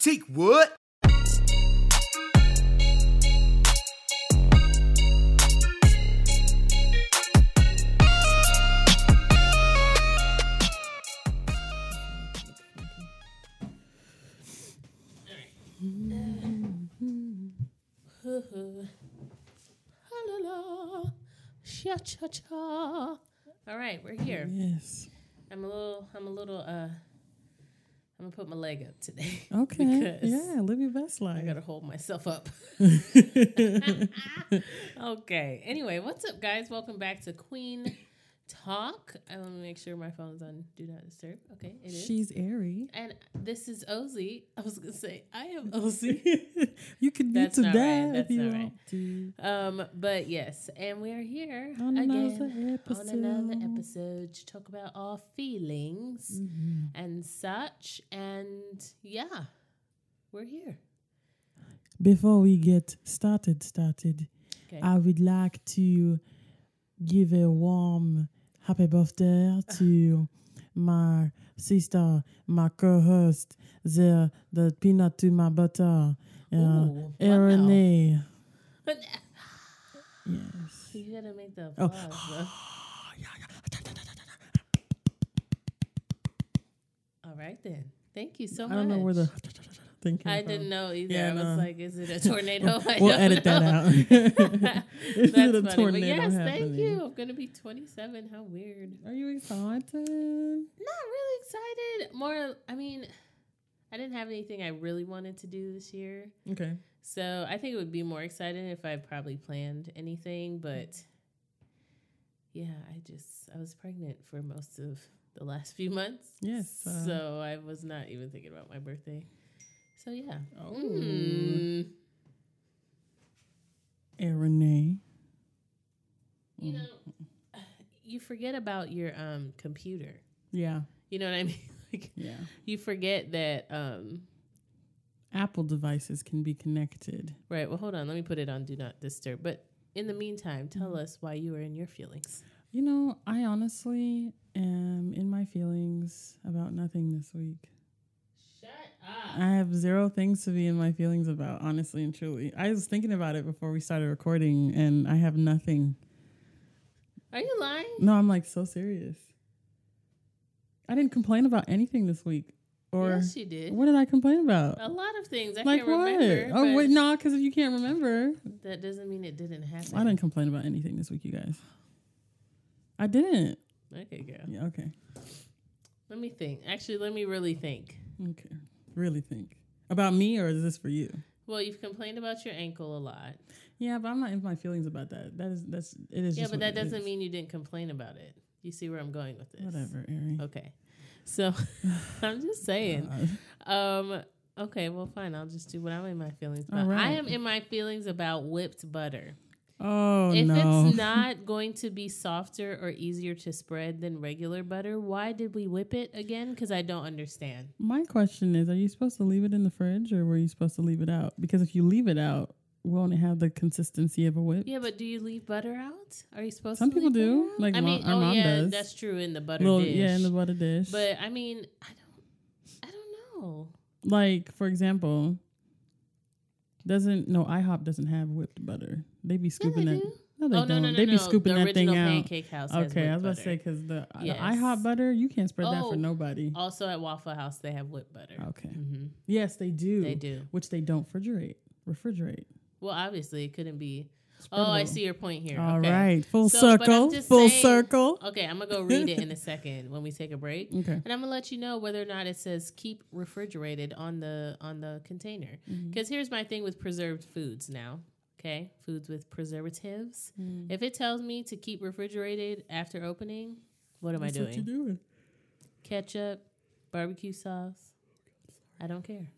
Take what? La la la, cha cha cha. All right, we're here. Yes. I'm a little. I'm a little. Uh, I'm gonna put my leg up today. Okay. Yeah, live your best life. I gotta hold myself up. okay. Anyway, what's up, guys? Welcome back to Queen Talk. I want to make sure my phone's on Do Not Disturb. Okay, it is. She's Ari. and this is Ozzy. I was gonna say I am Ozzy. you can be to not right. that That's if you want to. Um, but yes, and we are here On again another on another episode. episode to talk about our feelings Mm-hmm. and such. And yeah, we're here. Before we get started, started, Okay. I would like to give a warm happy birthday to my sister, my co-host, the the peanut to my butter, uh, Erin wow. Yes. you gotta make the Oh. applause. though. All right then. Thank you so I much. don't know where the came I didn't know either. Yeah, I was no. like, is it a tornado? We'll edit that out. Is That's it a funny. But tornado yes, thank you. I'm gonna be 27. How weird. Are you excited? Not really excited. More, I mean, I didn't have anything I really wanted to do this year. Okay. So I think it would be more exciting if I probably planned anything. But yeah, I just, I was pregnant for most of the last few months. Yes. uh, so I was not even thinking about my birthday. So yeah. Oh. Mm. Renee. You know, you forget about your um computer. Yeah. You know what I mean? Like Yeah. you forget that um Apple devices can be connected. Right. Well, hold on. Let me put it on Do Not Disturb. But in the meantime, tell us why you were in your feelings. You know, I honestly am in my feelings about nothing this week. I have zero things to be in my feelings about, honestly and truly. I was thinking about it before we started recording, and I have nothing. Are you lying? No, I'm like so serious. I didn't complain about anything this week. Or yes, you did. what did I complain about? A lot of things. I like can't what? remember. oh wait, no, because if you can't remember, That doesn't mean it didn't happen. I didn't complain about anything this week, you guys. I didn't. Okay, girl. Yeah, okay. Let me think. Actually, let me really think. Okay. Really think. About me or is this for you? Well, you've complained about your ankle a lot. Yeah, but I'm not in my feelings about that. That is that's it is Yeah, but that doesn't is. mean you didn't complain about it. You see where I'm going with this? whatever, Ari. Okay. So I'm just saying. Um. Okay. Well, fine. I'll just do what I'm in my feelings about. All I am in my feelings about whipped butter. Oh if no. it's not going to be softer or easier to spread than regular butter, why did we whip it again? Because I don't understand. my question is, are you supposed to leave it in the fridge or were you supposed to leave it out? Because if you leave it out, won't it have the consistency of a whip? Yeah, but do you leave butter out? Are you supposed to Some to? people leave do, like I mean, our oh mom yeah, does. that's true in the butter Little, dish. yeah, in the butter dish. But I mean, I don't. I don't know. like for example, doesn't no IHOP doesn't have whipped butter. They be Yeah, scooping they that. do. No, they oh don't. no, no, no, they be no. scooping the that thing out. Pancake House. has Okay, I was about to say because the, Yes. the IHOP butter you can't spread that Oh. for nobody. Also at Waffle House, they have whipped butter. Okay. hmm Yes, they do. They do. Which they don't refrigerate. Refrigerate. Well, obviously, it couldn't be. Oh, I see your point here. All okay. right, full So, circle. Full saying- circle. Okay, I'm gonna go read it in a second when we take a break, Okay. and I'm gonna let you know whether or not it says keep refrigerated on the on the container. Mm-hmm. Because here's my thing with preserved foods now. Okay, foods with preservatives. Mm. If it tells me to keep refrigerated after opening, what am That's I what you doing? doing. Ketchup, barbecue sauce. I don't care.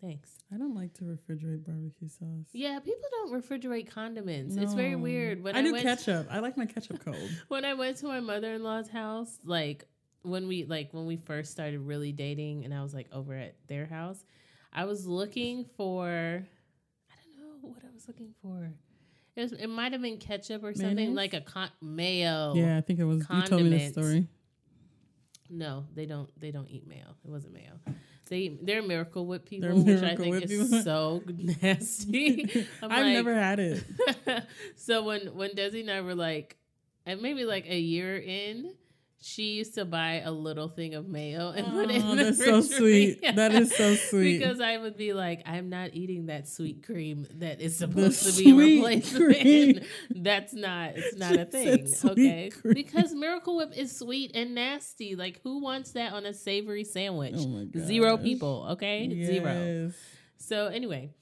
Thanks. I don't like to refrigerate barbecue sauce. Yeah, people don't refrigerate condiments. It's very weird. When I, I, do ketchup. I like my ketchup cold. when I went to my mother in law's house, like when we like when we first started really dating, and I was like over at their house, I was looking for I don't know what I was looking for. It, was, it might have been ketchup or something Mayonnaise? like a con- mayo. yeah, I think it was. You told me this story. No, they don't. They don't eat mayo. It wasn't mayo. They eat, they're Miracle Whip people, They're which I Miracle think is people. so nasty. I've like- never had it. so when when Desi and I were like, and maybe like a year in, she used to buy a little thing of mayo and put it Oh, in the that's so sweet. That is so sweet. because I would be like, I'm not eating that sweet cream that is The supposed to be sweet replacement. cream. That's not. It's not a thing. Okay, cream. because Miracle Whip is sweet and nasty. Like who wants that on a savory sandwich? Oh. Zero people. Okay, zero. So anyway,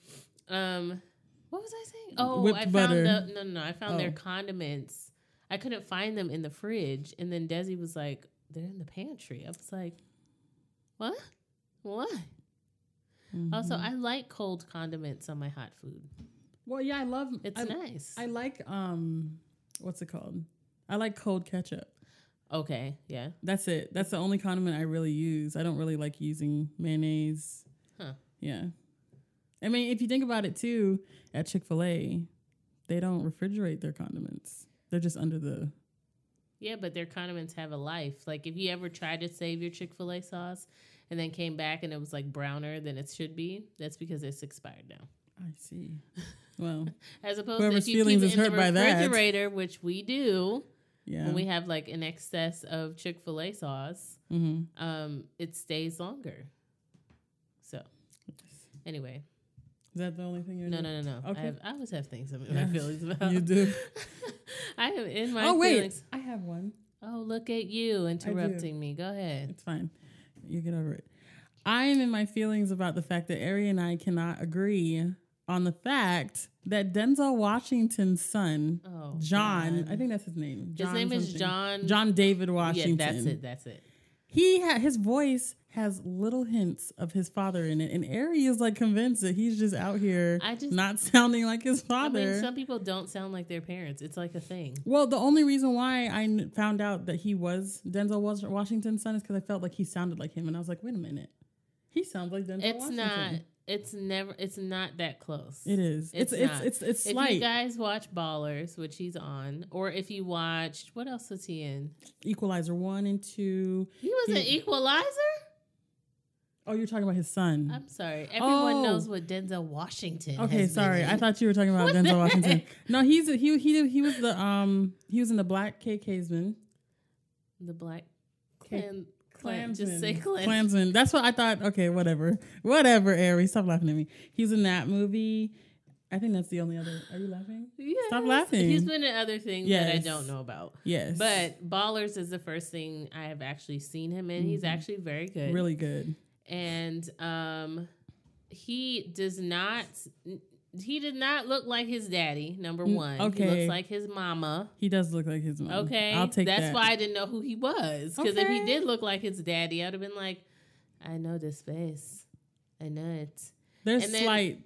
um, what was I saying? Oh, Whipped I found butter. the no, no, no. I found their Oh. condiments. I couldn't find them in the fridge, and then Desi was like, "They're in the pantry." I was like, "What? What?" Also, Mhm. I like cold condiments on my hot food. well, yeah, I love. It's I, nice. I like um, what's it called? I like cold ketchup. okay, yeah. That's it. That's the only condiment I really use. I don't really like using mayonnaise. Huh. Yeah. I mean, if you think about it too, at Chick fil A, they don't refrigerate their condiments. They're just under the. Yeah, but their condiments have a life. Like if you ever tried to save your Chick Fil A sauce and then came back and it was like browner than it should be, that's because it's expired now. I see. Well, As opposed to if you keep it in the refrigerator, which we do yeah. when we have like an excess of Chick Fil A sauce, hmm um, it stays longer. So, anyway, Is that the only thing you're no, no, no, no. Okay. I have I always have things in my feelings about. You do. I am in my oh wait, feelings. I have one. Oh, look at you interrupting me. Go ahead. It's fine. You get over it. I am in my feelings about the fact that Ari and I cannot agree on the fact that Denzel Washington's son, Oh, John, God. I think that's his name. his John name is. John. John David Washington. Yeah, that's it. That's it. He ha- his voice has little hints of his father in it, and Ari is like convinced that he's just out here I just- not sounding like his I father. mean, some people don't sound like their parents. It's like a thing. Well, the only reason why I found out that he was Denzel Washington's son is because I felt like he sounded like him, and I was like, wait a minute, he sounds like Denzel It's Washington. not. It's never. It's not that close. It is. It's It's it's it's it's, If slight. you guys watch Ballers, which he's on, or if you watched, what else was he in? Equalizer one and two. He was an Equalizer. Oh, you're talking about his son. I'm sorry. Everyone Oh. knows what Denzel Washington. okay, sorry. been I thought you were talking about Denzel Washington. No, he's a, he he he was the um he was in the Black K KKsman. the Black K- Clan. Clan. Just say Klansman. Klansman. That's what I thought. Okay, whatever, whatever. Ari, stop laughing at me. He was in that movie. I think that's the only other. Are you laughing? Yes. Stop laughing. He's been in other things that I don't know about. Yes, But Ballers is the first thing I have actually seen him in. He's Mhm. actually very good. really good. And um he does not he did not look like his daddy number Mm, one he looks like his mama He does look like his mom. okay I'll take that's that. why i didn't know who he was because if he did look like his daddy i'd have been like i know this face i know it There's and then- slight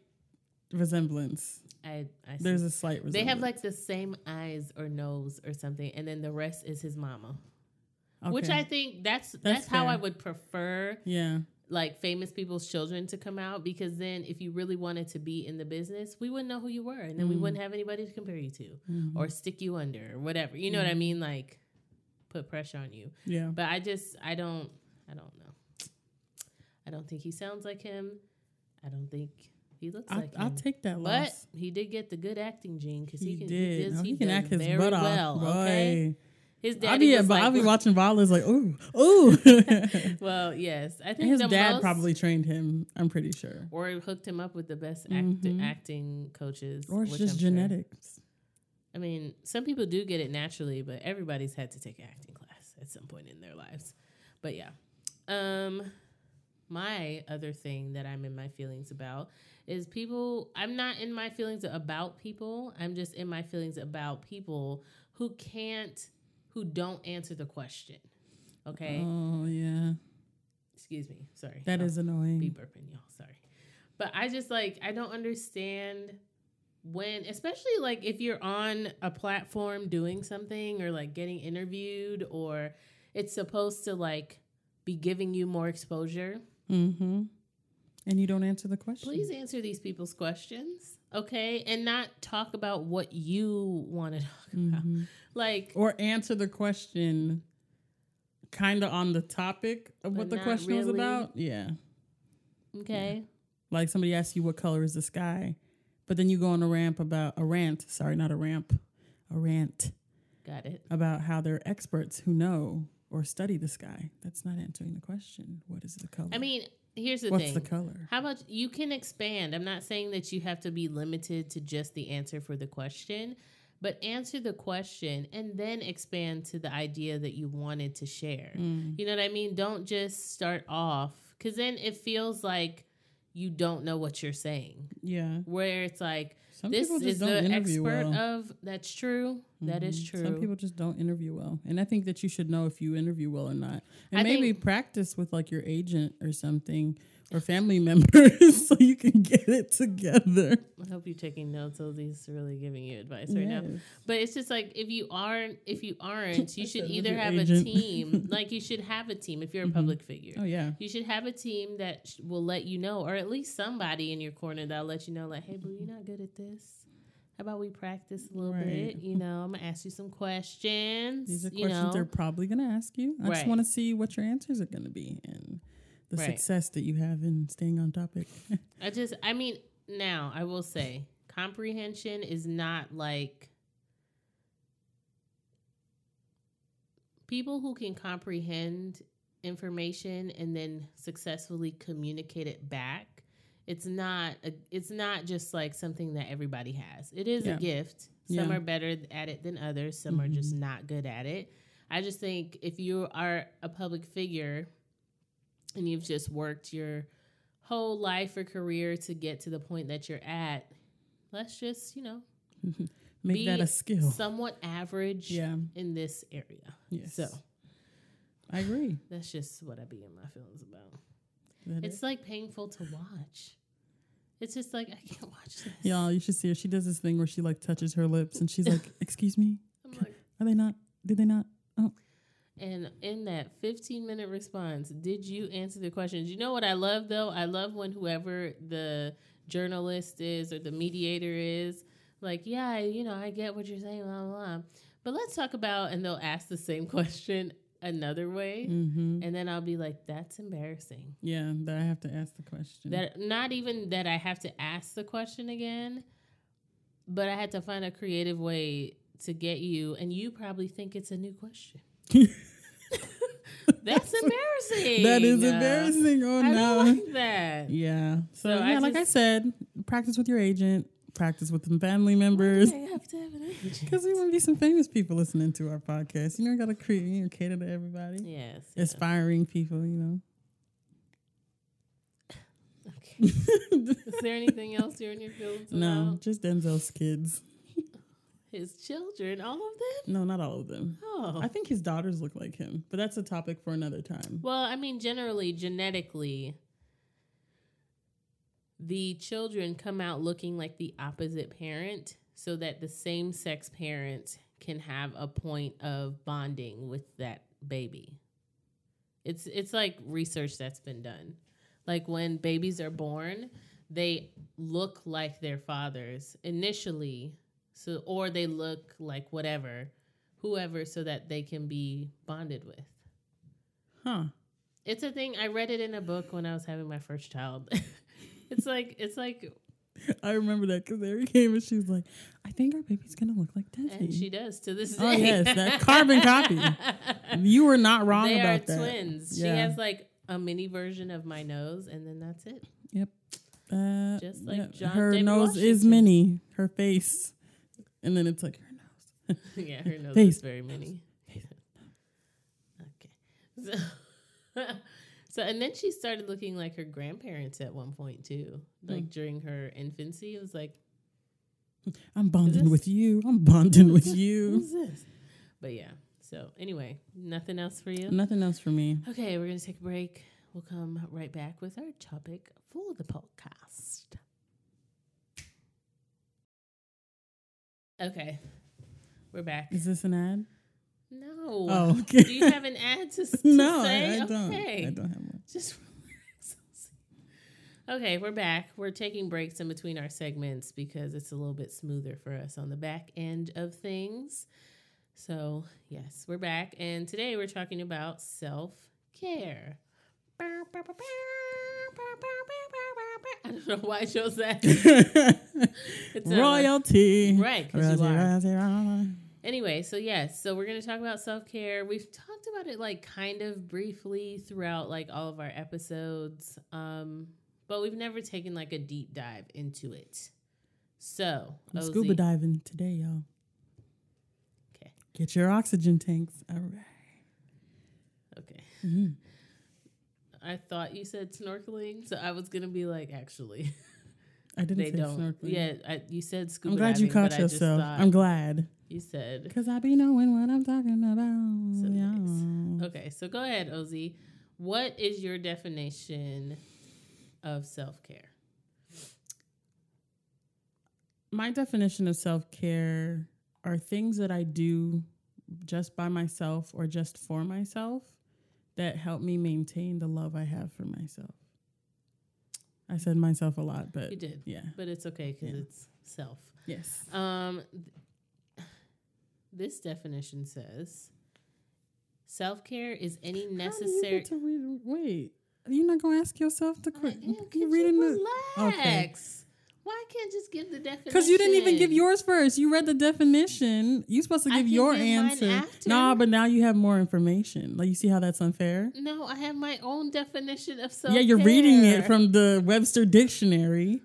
resemblance. i, I see. There's a slight resemblance. they have like the same eyes or nose or something and then the rest is his mama which i think that's that's, how i would prefer yeah. Like famous people's children to come out because then if you really wanted to be in the business, we wouldn't know who you were and then we Mm. wouldn't have anybody to compare you to Mhm. or stick you under or whatever. You know what I mean? Like put pressure on you. yeah. But I just I don't I don't know. I don't think he sounds like him. I don't think he looks I'll, like I'll him. take that but he did get the good acting gene because He, he, can did. he, does, Oh, he, he can act his butt well. off. Okay, His I'll be, like, I'll be watching Ballers like, ooh, ooh. well, yes, I think And his dad most- probably trained him. I'm pretty sure. or hooked him up with the best Mhm. acting coaches, Or it's just I'm sure- genetics. I mean, some people do get it naturally, but everybody's had to take an acting class at some point in their lives. But yeah, um, my other thing that I'm in my feelings about is people. I'm not in my feelings about people. I'm just in my feelings about people who can't, who don't answer the question. Okay, Oh yeah, excuse me. Sorry, that I'll is annoying. be burping, y'all. Sorry. But I just like I don't understand when especially like if you're on a platform doing something or like getting interviewed or it's supposed to like be giving you more exposure. Mm-hmm. And you don't answer the question. Please answer these people's questions, okay? And not talk about what you want to talk about. Like Or answer the question kind of on the topic of what the question was about. Yeah. Okay. Like somebody asks you what color is the sky, but then you go on a ramp about a rant. Sorry, not a ramp, a rant Got it. about how they're experts who know or study the sky. That's not answering the question. What is the color? I mean, here's the what's thing. What's the color? How about you can expand? I'm not saying that you have to be limited to just the answer for the question, but answer the question and then expand to the idea that you wanted to share. Mm. You know what I mean? Don't just start off because then it feels like you don't know what you're saying. Yeah. Where it's like, Some this is the expert well. of that's true. That is Mhm. true. Some people just don't interview well, and I think that you should know if you interview well or not, and I maybe think- practice with like your agent or something or family members so you can get it together. I hope you're taking notes. Ozzy's really giving you advice right now. But it's just like if you aren't, if you aren't, you should either have agent. a team. like you should have a team if you're a Mhm. public figure. Oh yeah. You should have a team that sh- will let you know, or at least somebody in your corner that'll let you know, like, hey, boo, you're not good at this. How about we practice a little Right. bit? You know, I'm gonna ask you some questions. These are questions know, they're probably to ask you. I just want to see what your answers are to be and the Right. success that you have in staying on topic. I just, I mean, now I will say, comprehension is not like people who can comprehend information and then successfully communicate it back. It's not a, it's not just like something that everybody has. It is Yeah. a gift. Some Yeah. are better at it than others. Some are just mm-hmm. not good at it. I just think if you are a public figure and you've just worked your whole life or career to get to the point that you're at, let's just, you know, Make that a skill. somewhat average Yeah. in this area. Yes. So I agree. that's just what I be in my feelings about. That It's is- like painful to watch. It's just like I can't watch this. Y'all, you should see her. She does this thing where she like touches her lips and she's like, "Excuse me, I'm like, are they not? Did they not?" Oh, and in that 15 minute response, did you answer the questions? You know what I love though? I love when whoever the journalist is or the mediator is like, yeah, you know, I get what you're saying, blah, blah, blah. But let's talk about, and they'll ask the same question another way. mm-hmm. And then I'll be like, that's embarrassing. yeah. That I have to ask the question. That not even that I have to ask the question again, but I had to find a creative way to get you, and you probably think it's a new question. That's embarrassing. that is embarrassing. Oh I no. don't like that. yeah. So, So I yeah, like I said, practice with your agent. Practice with some family members. I have to have an. Because there want to be some famous people listening to our podcast. You know, you got to create, you know, cater to everybody. Yes. yeah. Aspiring people, you know. Okay. Is there anything else you're in your feelings no, about? just Denzel's kids. His children, all of them? No, not all of them. Oh. I think his daughters look like him, but that's a topic for another time. Well, I mean, generally, genetically, the children come out looking like the opposite parent so that the same sex parent can have a point of bonding with that baby. It's it's like research that's been done. Like when babies are born, they look like their fathers initially, so or they look like whatever, whoever so that they can be bonded with. Huh. It's a thing. I read it in a book when I was having my first child. it's like it's like, I remember that because Mary came and she was like, I think our baby's to look like Desi. and she does to this day. Oh, yes, that carbon copy. You were not wrong they are about that. twins. She has like a mini version of my nose, and then that's it. Yep. Uh, Just like John her David nose is mini. her face. And then it's like her nose. yeah, her nose Face. is very mini. okay. So, so, and then she started looking like her grandparents at one point too. Like Hmm. during her infancy, it was like, I'm bonding with you. I'm bonding with you. But yeah. So anyway, nothing else for you. Nothing else for me. Okay, we're gonna take a break. We'll come right back with our topic for the podcast. Okay, we're back. Is this an ad? No. Oh, okay. Do you have an ad to, to no, say? I, I don't. Okay. I don't have one. Just. Okay, we're back. We're taking breaks in between our segments because it's a little bit smoother for us on the back end of things. So, yes, we're back. And today we're talking about self care. I don't know why I chose that. Royalty. Right, Royalty, royalty, royalty. Anyway, so yes, so we're going to talk about self care. We've talked about it like kind of briefly throughout like all of our episodes, um, but we've never taken like a deep dive into it. So, I'm Ozzy- scuba diving today, y'all. Okay. Get your oxygen tanks. All right. Okay. Mhm. I thought you said snorkeling, so I was gonna be like, actually, I didn't they say don't. snorkeling. Yeah, I, you said scuba. I'm glad you caught but I just yourself. thought I'm glad. You said. Because I be knowing what I'm talking about. So yeah. Okay, so go ahead, Ozzy. What is your definition of self care? My definition of self care are things that I do just by myself or just for myself that help me maintain the love I have for myself. I said myself a lot, but You did, yeah. but it's okay because Yeah. it's self. Yes. Um, this definition says self care is any How do you necessary. to read, wait, you're not going to ask yourself the Uh, question. yeah, could you reading the relax? Why can't just give the definition? Because you didn't even give yours first. You read the definition. You supposed to give your answer. Nah, but now you have more information. Like you see how that's unfair? No, I have my own definition of self. Yeah, you're reading it from the Webster Dictionary.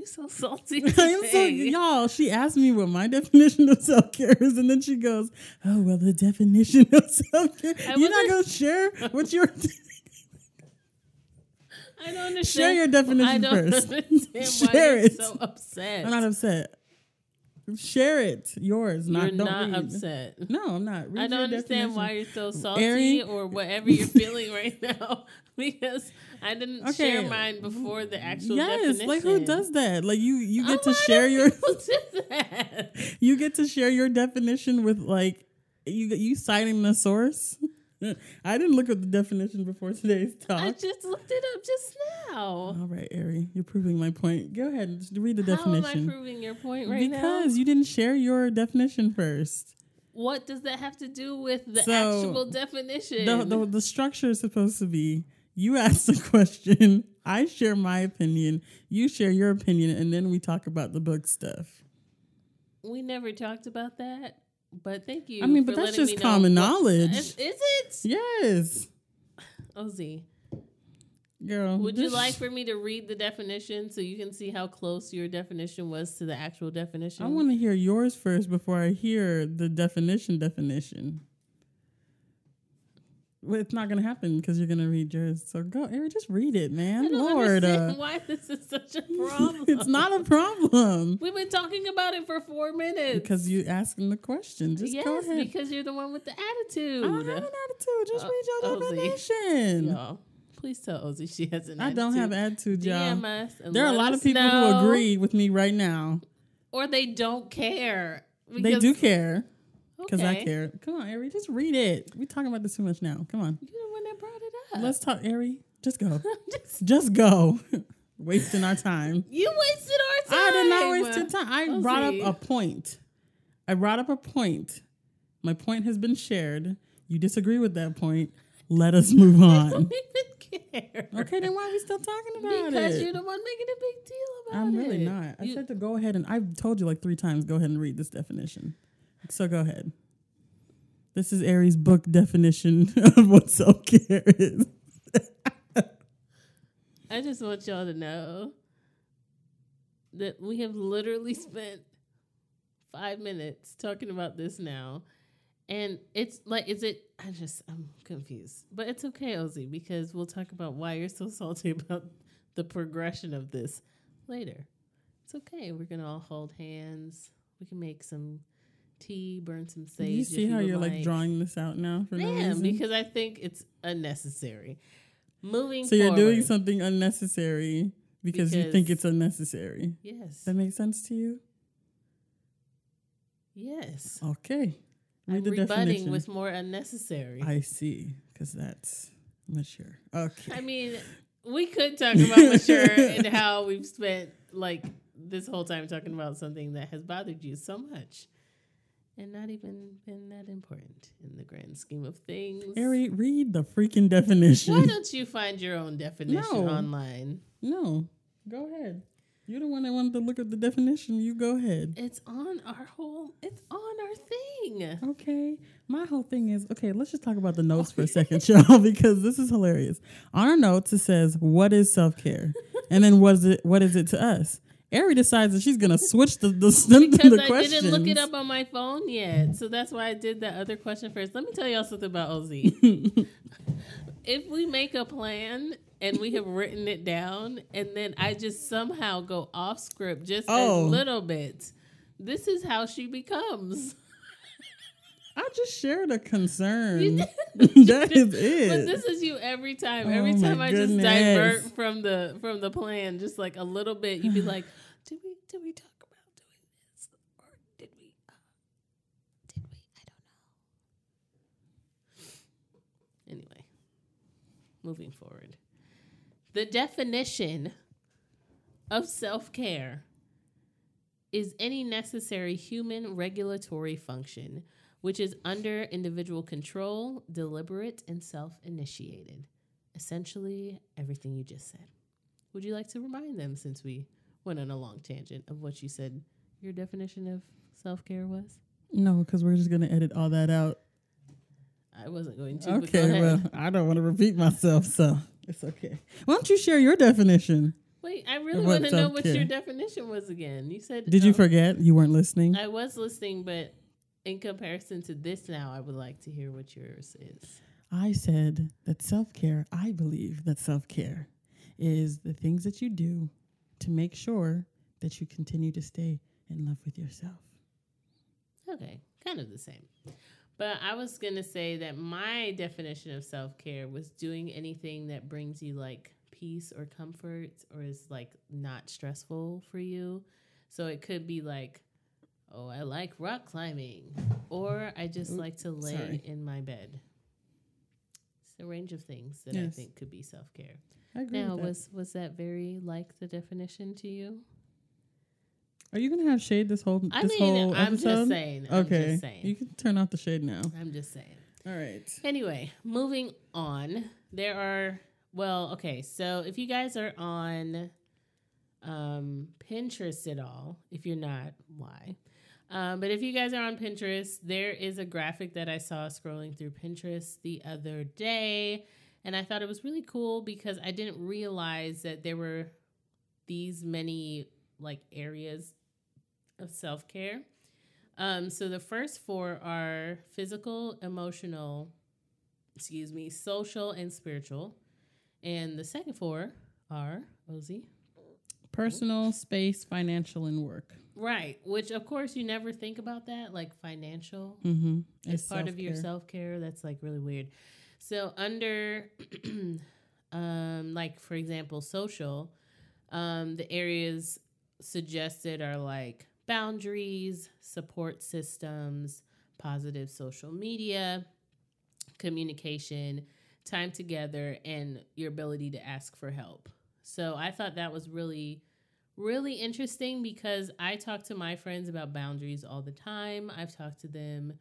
Why you so salty? I'm so y'all. She asked me what my definition of self care is, and then she goes, "Oh well, the definition of self care. You're not gonna share what your I don't understand. Share your definition I don't first. understand why Share you're it. so upset. I'm not upset. Share it. Yours. you're Not. don't read. upset. No, I'm not. Read I don't understand definition. why you're so salty or whatever you're feeling right now because I didn't Okay. share mine before the actual yes, definition. like who does that? Like you, you A get to lot of share your, people do that. you get to share your definition with like you, you citing the source. I didn't look at the definition before today's talk. I just looked it up just now. All right, Ari, you're proving my point. Go ahead, just read the definition. How am I proving your point right now? because you didn't share your definition first. What does that have to do with the So, actual definition? The, the the structure is supposed to be you ask the question, I share my opinion, you share your opinion, and then we talk about the book stuff. we never talked about that, but thank you. I mean, but that's just me know common knowledge. Is, is it? Yes, Ozzy, girl. would you like for me to read the definition so you can see how close your definition was to the actual definition? I want to hear yours first before I hear the definition. Definition. Well, it's not gonna happen because you're gonna read yours. So go, Ari, just read it, I man. don't Lord, uh, why this is such a problem. it's not a problem We've been talking about it for four minutes. because you asking the question. Just yes, go ahead. because you're the one with the attitude. I don't have an attitude. Just Uh, read your Ozzy. definition. Y'all, please tell Ozzy she has an I attitude. don't have attitude, y'all. DM us and There are a lot of people know. who agree with me right now. or they don't care. They do care because I care. Come on, Ari, just read it. We're talking about this too much now. Come on. You're the one that brought it up. Let's talk, Ari. Just go. Just- Just go. Wasting our time. you wasted our time. I did not waste your time. I We'll brought see. up a point. I brought up a point. My point has been shared. You disagree with that point. Let us move on. don't even care. Okay, then why are we still talking about Because it? Because you're the one making a big deal about it. I'm really not. I You- said to go ahead and I've told you like three times go ahead and read this definition. So go ahead. This is Ari's book definition of what self care is. I just want y'all to know that we have literally spent five minutes talking about this now. And it's like, is it? I just, I'm confused. But it's okay, Ozzy, because we'll talk about why you're so salty about the progression of this later. It's okay. We're going to all hold hands. We can make some tea, burn some sage. you see how you're like drawing this out now for I no reason? because I think it's unnecessary. Moving so you're doing something unnecessary because, you think it's unnecessary. Yes. That makes sense to you? Yes. Okay. Read I'm the rebutting definition. with more unnecessary. I see, because that's mature. Okay. I mean, we could talk about mature and how we've spent like this whole time talking about something that has bothered you so much. And not even been that important in the grand scheme of things. Ari, read the freaking definition. Why don't you find your own definition No. online? No, go ahead. You're the one that wanted to look at the definition. You go ahead. It's on our whole. It's on our thing. Okay. My whole thing is okay, let's just talk about the notes for a second, y'all, because this is hilarious. On our notes, it says, What is self care? And then what is it what is it to us? Ari decides that she's gonna switch the the, the, Because the I questions. didn't look it up on my phone yet, so that's why I did that other question first. Let me tell y'all something about OZ. if we make a plan and we have written it down, and then I just somehow go off script just Oh. a little bit, this is how she becomes. I just shared a concern. That is it. But this is you every time. Oh Every time I just divert from the from the plan, just like a little bit, you'd be like, "Did we did we talk about doing this, or did we? Uh, did we? I don't know." Anyway, moving forward, the definition of self care is any necessary human regulatory function which is under individual control, deliberate, and self initiated. Essentially, everything you just said. Would you like to remind them since we went on a long tangent of what you said your definition of self care was? no, because we're just gonna edit all that out. I wasn't going to. Okay, well, I don't want to repeat myself, so it's okay. Why don't you share your definition? Wait, I really want to know what your definition was again. You said. Did you um, forget? You weren't listening? I was listening, but in comparison to this now, I would like to hear what yours is. I said that self care, I believe that self care is the things that you do to make sure that you continue to stay in love with yourself. Okay, kind of the same. But I was going to say that my definition of self care was doing anything that brings you like peace or comfort or is like not stressful for you. So it could be like, oh, I like rock climbing, or I just Oop, like to lay sorry. in my bed. It's a range of things that I think could be self care. Now, with that. was was that very like the definition to you? Are you gonna have shade this whole I mean, whole I'm episode? just saying. I'm okay, just saying. you can turn off the shade now. I'm just saying. All right. Anyway, moving on. There are well, okay. So if you guys are on um, Pinterest at all, if you're not, why? Um, but if you guys are on Pinterest, there is a graphic that I saw scrolling through Pinterest the other day, and I thought it was really cool because I didn't realize that there were these many like areas of self care. Um, so the first four are physical, emotional, excuse me, social, and spiritual. And the second four are Ozzy. Personal space, financial, and work. Right. Which of course you never think about that, like financial Mm-hmm. as part of your self care. That's like really weird. So under um like for example, social, um, the areas suggested are like boundaries, support systems, positive social media, communication, time together, and your ability to ask for help. So I thought that was really, really interesting because I talk to my friends about boundaries all the time. I've talked to them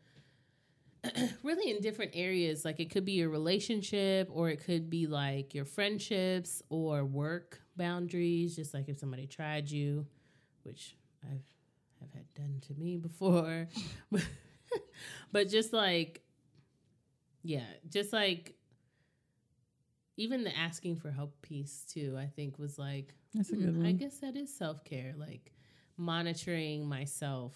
really in different areas. Like it could be your relationship, or it could be like your friendships or work boundaries, just like if somebody tried you, which I've have had done to me before. but just like yeah, just like even the asking for help piece too, I think was like That's a hmm, good one. I guess that is self care, like monitoring myself,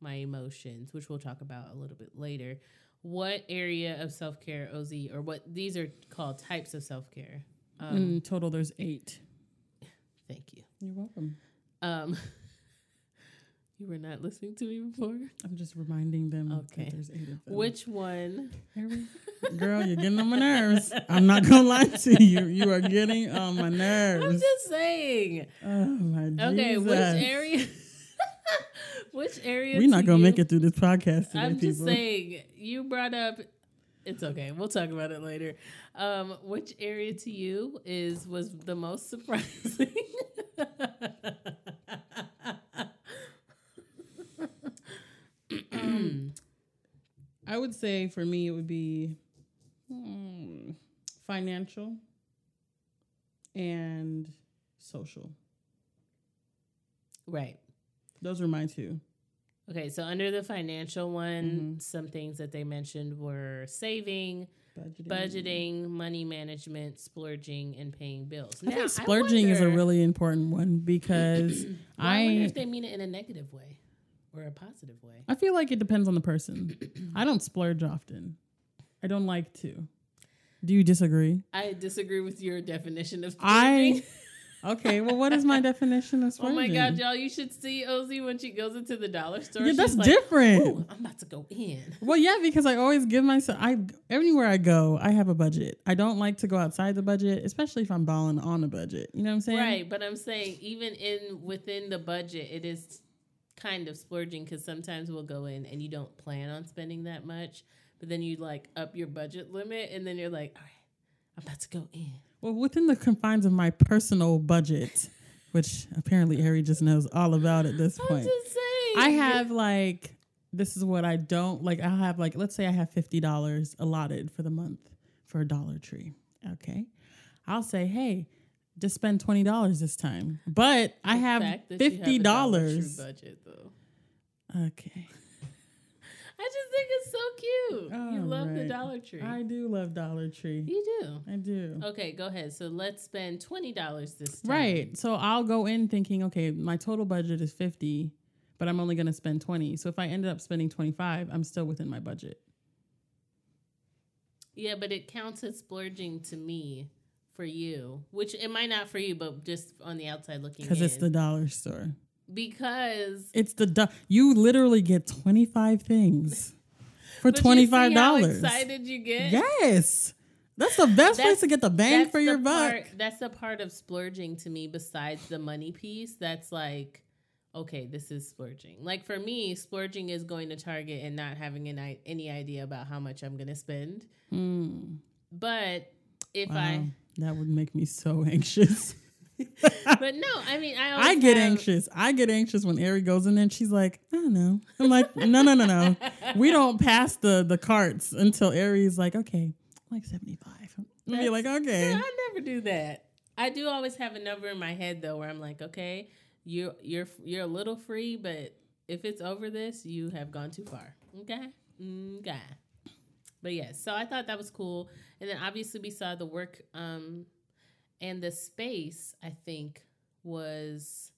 my emotions, which we'll talk about a little bit later. What area of self care, OZ, or what these are called types of self care? Um, In total, there's eight. Thank you. You're welcome. Um, you were not listening to me before. I'm just reminding them Okay. that there's eight of them. Which one? Harry? Girl, you're getting on my nerves. I'm not gonna lie to you. You are getting on my nerves. I'm just saying. oh my goodness. Okay, Jesus. which area? which area? We're not gonna you- make it through this podcast today, I'm just people. saying. You brought up. It's okay. We'll talk about it later. Um, which area to you is was the most surprising? would say for me it would be hmm, financial and social. Right. Those are mine too. Okay, so under the financial one, Mhm. some things that they mentioned were saving, Budgeting. budgeting, money management, splurging, and paying bills. I think splurging is a really important one because Well, I, wonder I if they mean it in a negative way or a positive way. I feel like it depends on the person. I don't splurge often. I don't like to. Do you disagree? I disagree with your definition of I splurging. okay. Well, what is my definition of splurging? oh my god, y'all! You should see Ozzy when she goes into the dollar store. Yeah, that's like, different. "Ooh, I'm about to go in. Well, yeah, because I always give myself. I everywhere I go, I have a budget. I don't like to go outside the budget, especially if I'm balling on a budget. You know what I'm saying? Right, but I'm saying even in within the budget, it is kind of splurging because sometimes we'll go in and you don't plan on spending that much, but then you like up your budget limit, and then you're like, all right, I'm about to go in. Well, within the confines of my personal budget, which apparently Harry just knows all about at this point. I have like this is what I don't like. I'll have like let's say I have fifty dollars allotted for the month for a Dollar Tree. Okay, I'll say, hey, just spend twenty dollars this time, but I The have fact that you have fifty a Dollar Tree dollars. budget though. Okay, I just think it's so cute. you All love the. Dollar Tree. I do love Dollar Tree. you do. I do. Okay, go ahead. So let's spend twenty dollars this time. Right. So I'll go in thinking, okay, my total budget is 50, but I'm only going to spend 20. So if I ended up spending 25, I'm still within my budget. Yeah, but it counts as splurging to me for you, which it might not for you, but just on the outside looking Because in. it's the dollar store. because It's the do- you literally get 25 things for see how $25. excited you get. Yes. That's the best That's- place to get the bang for your buck. part- that's the part of splurging to me. Besides the money piece, that's like, okay, this is splurging. Like for me, splurging is going to Target and not having an, any idea about how much I'm going to spend. Mm, But if wow. That would make me so anxious. But no, I mean, I I get have- anxious. I get anxious when Ari goes in and she's like, I don't know. I'm like, no, no, no, no. We don't pass the the carts until Ari's like, okay, like 75. I'm be like, okay. I never do that. I do always have a number in my head though, where I'm like, okay, you're you're you're a little free, but if it's over this, you have gone too far. Okay, okay. But yes, so I thought that was cool, and then obviously we saw the work, um, and the space. I think was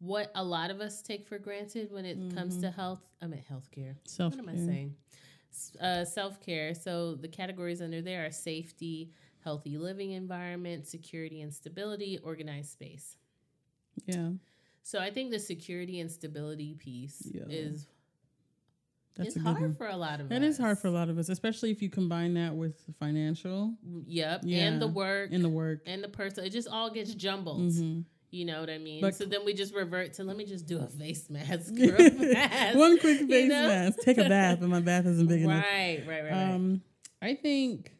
what a lot of us take for granted when it comes to health. I mean, healthcare. Self What am I saying? Uh, Self care. So the categories under there are safety, healthy living environment, security and stability, organized space. Yeah. So I think the security and stability piece Yeah. is That's it's a good hard one. for a lot of It us. is hard for a lot of us, especially if you combine that with the financial Yep, Yeah. and the work And the work. and the person. It just all gets jumbled. Mhm. You know what I mean? But- so then we just revert to let me just do a face mask. mask, One quick you face know? mask. Take a bath, but my bath isn't big enough. Right, right, right, right. Um, I think,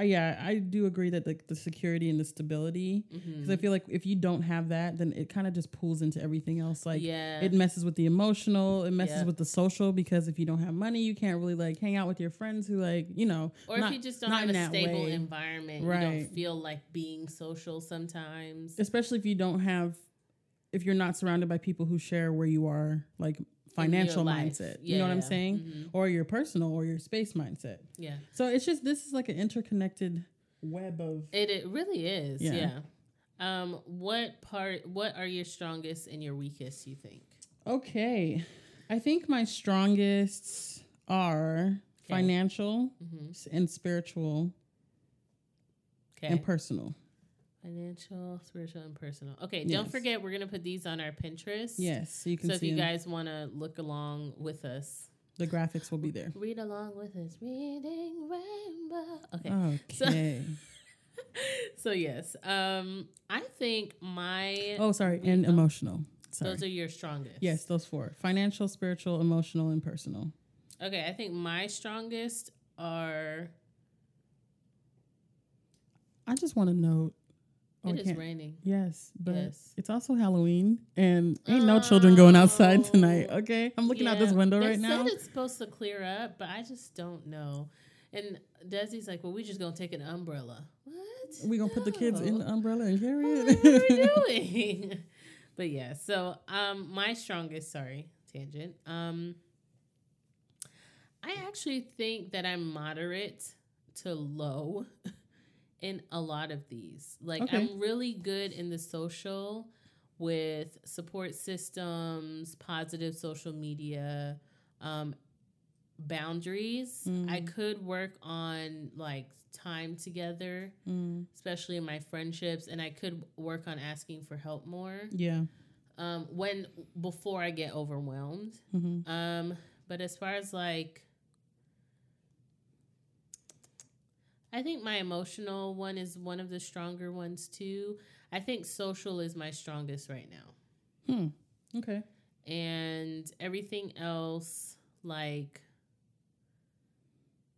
uh, yeah, I do agree that the, the security and the stability, because I Mhm. feel like if you don't have that, then it kind of just pulls into everything else. Like, yeah, it messes with the emotional, it messes Yep. with the social, because if you don't have money, you can't really like hang out with your friends who like, you know, or not- if you just don't have a stable way. environment, you don't feel like being social sometimes. especially if you don't have, if you're not surrounded by people who share where you are, like financial mindset. You know what I'm Yeah. saying? Mhm. Or your personal or your space mindset. Yeah, So it's just this is like an interconnected web of it it really is. Yeah. Yeah. Um, what part? What are your strongest and your weakest? You think? Okay. I think my strongest are financial Mhm. and spiritual Okay. and personal. Financial, spiritual, and personal. Okay. Yes. Don't forget, we're gonna put these on our Pinterest. Yes, so you can So if you guys want to look along with us, the graphics will be there. read along with us. Reading Rainbow. Okay. So- Okay. So yes, um, I think my oh, sorry, and Oh. emotional. Sorry. those are your strongest. yes, those four: financial, spiritual, emotional, and personal. Okay, I think my strongest are I just want to note it we raining. Yes, but Yes. it's also Halloween, and ain't no children going outside Oh. tonight. Okay, I'm looking out this window they right now. They said it's supposed to clear up, but I just don't know. And Desi's like, "Well, we just gonna take an umbrella." What? We gonna put the kids in the umbrella and carry it? What are we doing? but yeah, so um, my strongest, sorry, tangent. Um, I actually think that I'm moderate to low in a lot of these. Like Okay. I'm really good in the social with support systems, positive social media, um, boundaries. I Mm. could work on like time together Mm, especially in my friendships and i could work on asking for help more yeah. um when before i get overwhelmed hmm um but as far as like i think my emotional one is one of the stronger ones too. I think social is my strongest right now. Hmm. Okay. and everything else like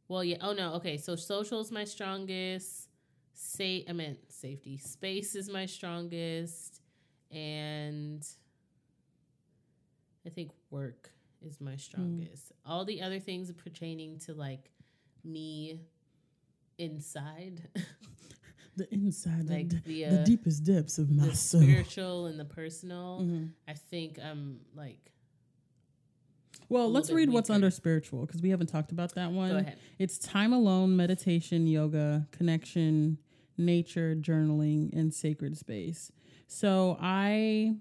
well yeah oh no okay so social is my strongest. Say i meant safety. Space is my strongest. And i think work is my strongest. All the other things pertaining to like me inside The inside, like the, the, the uh, deepest depths of my the soul. spiritual and the personal Mhm. i think i'm like Well, let's read what's under spiritual because we haven't talked about that one. go ahead It's time alone, meditation, yoga, connection, nature, journaling, and sacred space. So I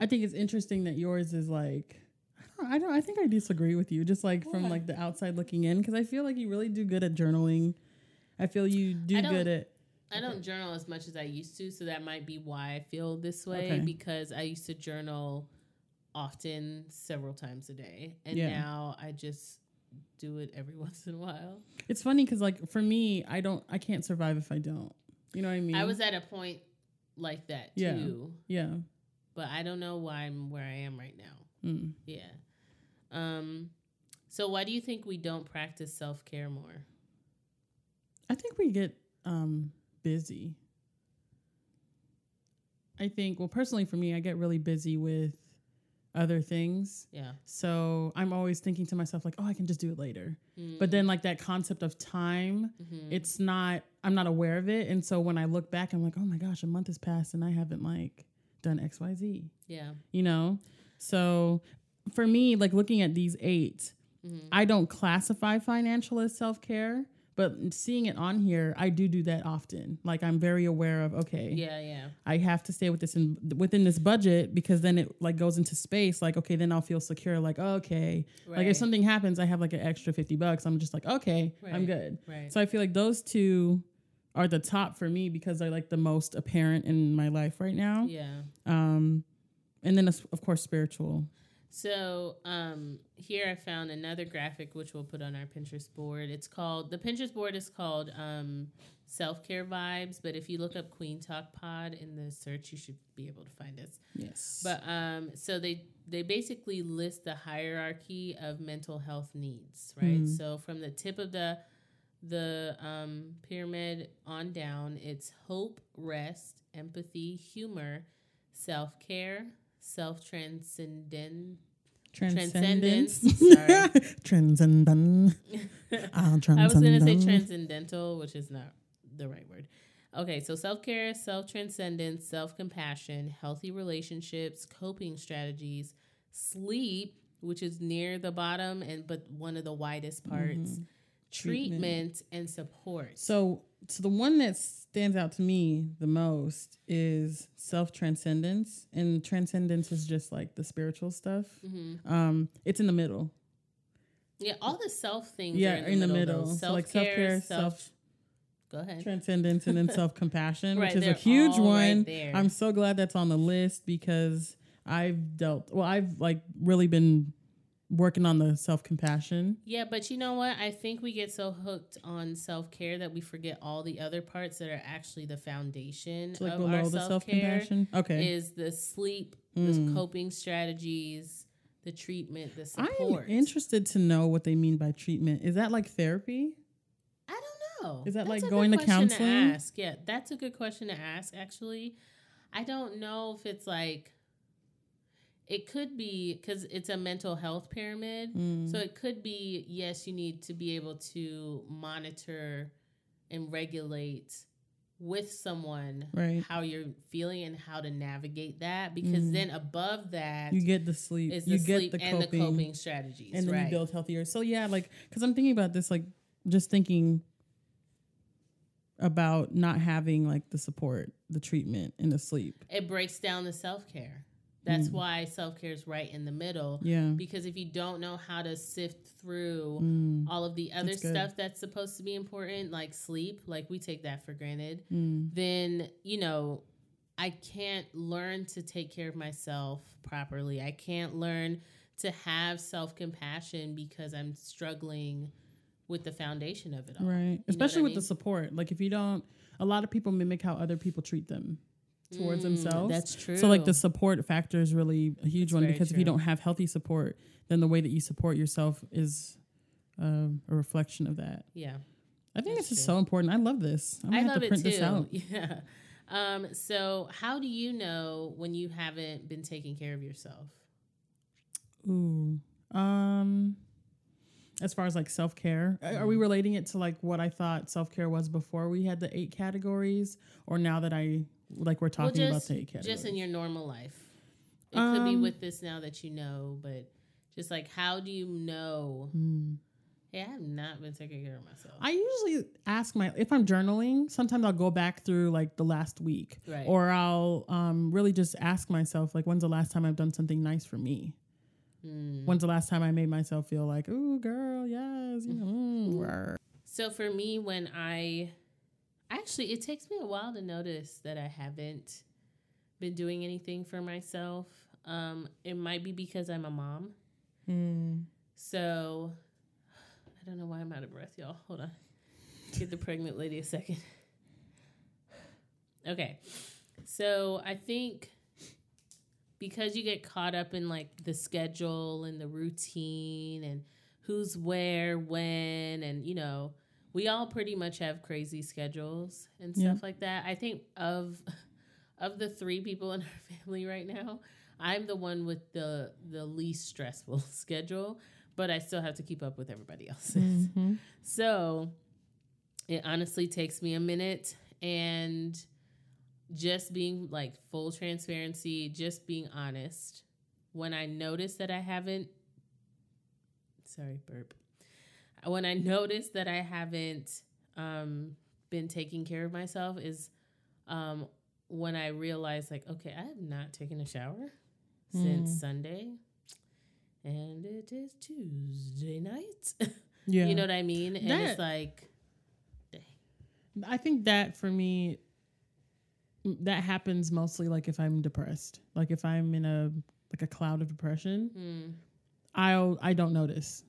I think it's interesting that yours is like don't, I don't I think I disagree with you just like from like the outside looking in because I feel like you really do good at journaling. I feel you do good at I don't journal as much as I used to, so that might be why I feel this way Okay. because I used to journal often, several times a day, and Yeah. now I just do it every once in a while. It's funny because like for me, I don't I can't survive if I don't. You know what I mean? I was at a point like that Yeah. too, yeah. but I don't know why I'm where I am right now. Mm. Yeah. Um. So why do you think we don't practice self care more? I think we get um, busy. I think, well, personally for me, I get really busy with other things. Yeah. So I'm always thinking to myself, like, oh, I can just do it later. Mm. But then, like, that concept of time, Mhm. it's not, I'm not aware of it. And so when I look back, I'm like, oh my gosh, a month has passed and I haven't, like, done XYZ, yeah. you know? So for me, like, looking at these eight, Mhm. I don't classify financial as self care, but seeing it on here, I do do that often. Like I'm very aware of okay, Yeah. Yeah. I have to stay with this in, within this budget because then it like goes into space. Like okay, then I'll feel secure. Like okay, like if something happens, I have like an extra fifty bucks. I'm just like okay, I'm good. Right. So I feel like those two are the top for me because they're like the most apparent in my life right now. yeah. Um, and then of course spiritual. So um, here I found another graphic which we'll put on our Pinterest board. It's called the Pinterest board is called um, self care vibes. But if you look up Queen Talk Pod in the search, you should be able to find us. Yes, But um, so they they basically list the hierarchy of mental health needs, right? Hmm. So from the tip of the the um, pyramid on down, it's hope, rest, empathy, humor, self care, self transcendent. transcendence. Sorry. Transcendent. I'll was going to say transcendental, which is not the right word. Okay, so self care, self transcendence, self compassion, healthy relationships, coping strategies, sleep, which is near the bottom and but one of the widest parts, mm-hmm. Treatment, Treatment. and support. So, so the one that stands out to me the most is self transcendence, and transcendence is just like the spiritual stuff. Mhm. Um, it's in the middle. Yeah, all the self things. Yeah, are in the middle. though. So, like, Self-care, self-care, self. self- Go ahead. Transcendence and then self compassion, Right, which is a huge right one. there. I'm so glad that's on the list because I've dealt. Well, I've like really been working on the self compassion. Yeah, but you know what? I think we get so hooked on self care that we forget all the other parts that are actually the foundation Like of below our the self care. compassion. Okay. Is the sleep, Mm. the coping strategies, the treatment, the support. I'm interested to know what they mean by treatment. Is that like therapy? I don't know. Is that That's like a good going to counseling? ask. Yeah, that's a good question to ask. Actually, I don't know if it's like. It could be because it's a mental health pyramid. Mm. So it could be yes, you need to be able to monitor and regulate with someone Right. how you're feeling and how to navigate that. Because Mm. then above that you get the sleep. is you the get sleep the and coping, the coping strategies, and then right? you build healthier. So yeah, like because I'm thinking about this, like just thinking about not having like the support, the treatment, and the sleep. it breaks down the self care. That's Mm. why self care is right in the middle. Yeah. Because if you don't know how to sift through Mm. all of the other That's stuff that's supposed to be important, like sleep, like we take that for granted, Mm. then, you know, I can't learn to take care of myself properly. I can't learn to have self compassion because I'm struggling with the foundation of it all. Right. what Especially with the support. Like if you don't, a lot of people mimic how other people treat them towards Mm, themselves. That's true. So like the support factor is really a huge That's one because if you don't have healthy support, then the way that you support yourself is um, a reflection of that. yeah. I think That's this is so important. I love this. I'm gonna I have love to it too. this out. Yeah. Um, so how do you know when you haven't been taking care of yourself? Ooh. Um as far as like self care, are we Mm-hmm. relating it to like what I thought self care was before we had the eight categories, or now that I like we're talking well, about just, the eight categories? just in your normal life. It could be Um, with this now that you know, but just like how do you know? Hmm. Hey, I have not been taking care of myself. I usually ask my if I'm journaling. Sometimes I'll go back through like the last week, Right. or I'll um, really just ask myself like, when's the last time I've done something nice for me? Hmm. When's the last time I made myself feel like, ooh, girl, yes, you know, mm. So for me, when I actually, it takes me a while to notice that I haven't been doing anything for myself. Um, it might be because I'm a mom. Mm. So I don't know why I'm out of breath, y'all. Hold on. Give the pregnant lady a second. Okay. So I think because you get caught up in like the schedule and the routine and who's where, when, and you know, we all pretty much have crazy schedules and Yeah. stuff like that. I think of of the three people in our family right now, I'm the one with the the least stressful schedule, but I still have to keep up with everybody else's. Mhm. So it honestly takes me a minute and just being like full transparency, just being honest. When I notice that I haven't, sorry, burp. When I notice that I haven't um, been taking care of myself is um, when I realize, like, okay, I have not taken a shower since Mm. Sunday, and it is Tuesday night. Yeah, You know what I mean? And That- it's like, I think that for me, that happens mostly like if I'm depressed, like if I'm in a like a cloud of depression, hmm, I'll I don't notice.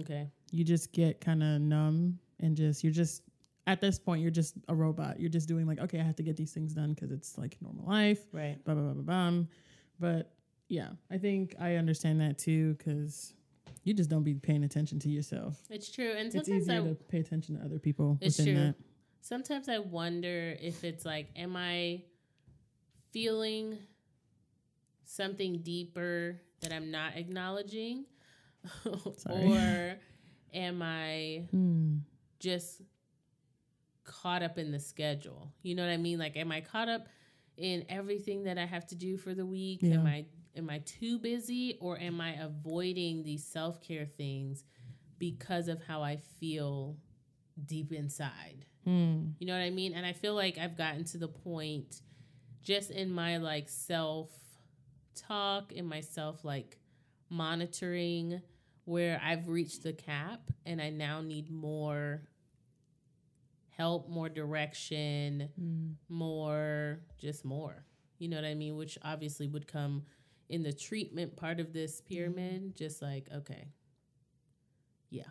okay, You just get kind of numb and just you're just at this point you're just a robot. You're just doing like okay, I have to get these things done because it's like normal life. right. Blah blah blah blah blah. But yeah, I think I understand that too because you just don't be paying attention to yourself. It's true. And It's sometimes easier I to pay attention to other people It's within true. that. sometimes I wonder if it's like, am I feeling something deeper that I'm not acknowledging? Or am I Hmm. just caught up in the schedule? You know what I mean? Like, am I caught up in everything that I have to do for the week? Yeah. Am I am I too busy or am I avoiding these self-care things because of how I feel deep inside? Hmm. You know what I mean? And I feel like I've gotten to the point just in my like self talk, in my self like monitoring, where I've reached the cap and I now need more help, more direction, Hmm. more, just more. You know what I mean? Which obviously would come in the treatment part of this pyramid, just like, okay, yeah.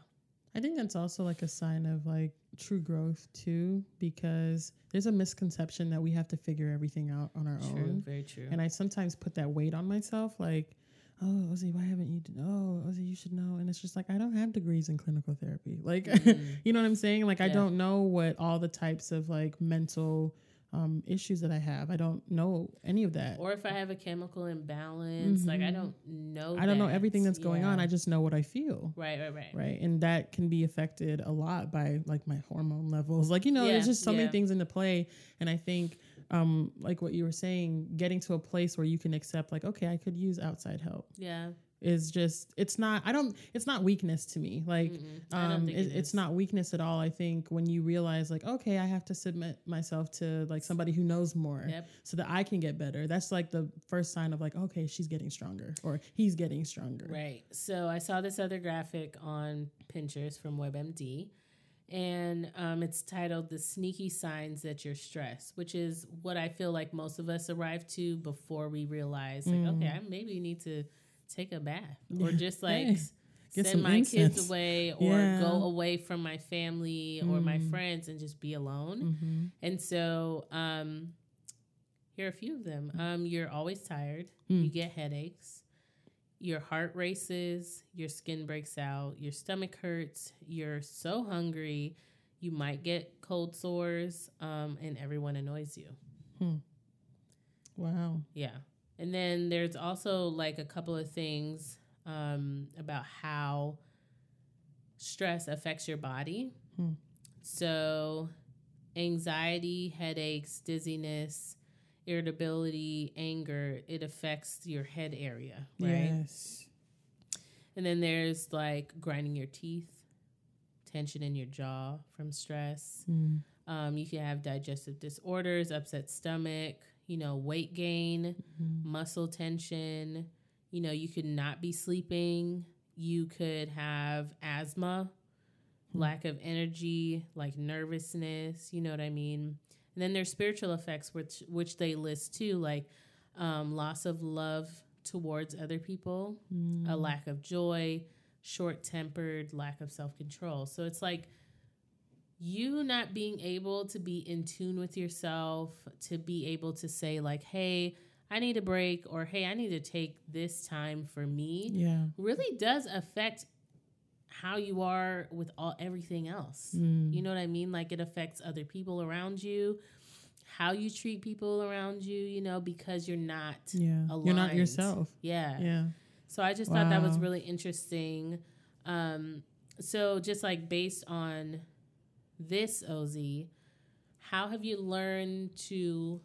I think that's also like a sign of like true growth too, because there's a misconception that we have to figure everything out on our True, own. very true. And I sometimes put that weight on myself, like, oh, Ozzy, why haven't you? d- Oh, Ozzy, you should know. And it's just like I don't have degrees in clinical therapy. Like, Mm. you know what I'm saying? Like, I don't know what all the types of like mental um, issues that I have. I don't know any of that. or if I have a chemical imbalance, like I don't know. I don't know everything that's going on. I just know what I feel. right, right, right, Right. And that can be affected a lot by like my hormone levels. Like, you know, Yeah, there's just so yeah. many things into play. And I think, um, like what you were saying, getting to a place where you can accept, like, okay, I could use outside help Yeah, is just, it's not, I don't, it's not weakness to me. Like, Mm-mm. Um, it, it it's not weakness at all. I think when you realize, like, okay, I have to submit myself to like somebody who knows more Yep. so that I can get better. That's like the first sign of like, okay, she's getting stronger or he's getting stronger. Right. So I saw this other graphic on Pinterest from WebMD, and um, it's titled "The Sneaky Signs That You're Stressed," which is what I feel like most of us arrive to before we realize, like, Mm. okay, I maybe need to take a bath or just like Hey, send my kids away or Yeah. go away from my family or my Mm. friends and just be alone. Mm-hmm. And so, um, here are a few of them. Um, you're always tired. You Mm. get headaches. Your heart races. Your skin breaks out. Your stomach hurts. You're so hungry. You might get cold sores. Um, and everyone annoys you. Wow. Yeah. And then there's also like a couple of things um, about how stress affects your body. Hmm. So, anxiety, headaches, dizziness, irritability, anger, it affects your head area, right? Yes. And then there's like grinding your teeth, tension in your jaw from stress. Mm. Um, you can have digestive disorders, upset stomach, you know, weight gain, Mhm. muscle tension. You know, you could not be sleeping. You could have asthma, Hmm. lack of energy, like nervousness. You know what I mean? And then there's spiritual effects, which which they list too, like um, loss of love towards other people, Mm. a lack of joy, short tempered, lack of self control. So it's like you not being able to be in tune with yourself, to be able to say, like, hey, I need a break, or hey, I need to take this time for me, Yeah. really does affect how you are with all everything else. Mm. You know what I mean? Like it affects other people around you, how you treat people around you, you know, because you're not yeah. aligned. You're not yourself. Yeah. Yeah. So I just thought that was really interesting. Um, so just like based on this, OZ, how have you learned to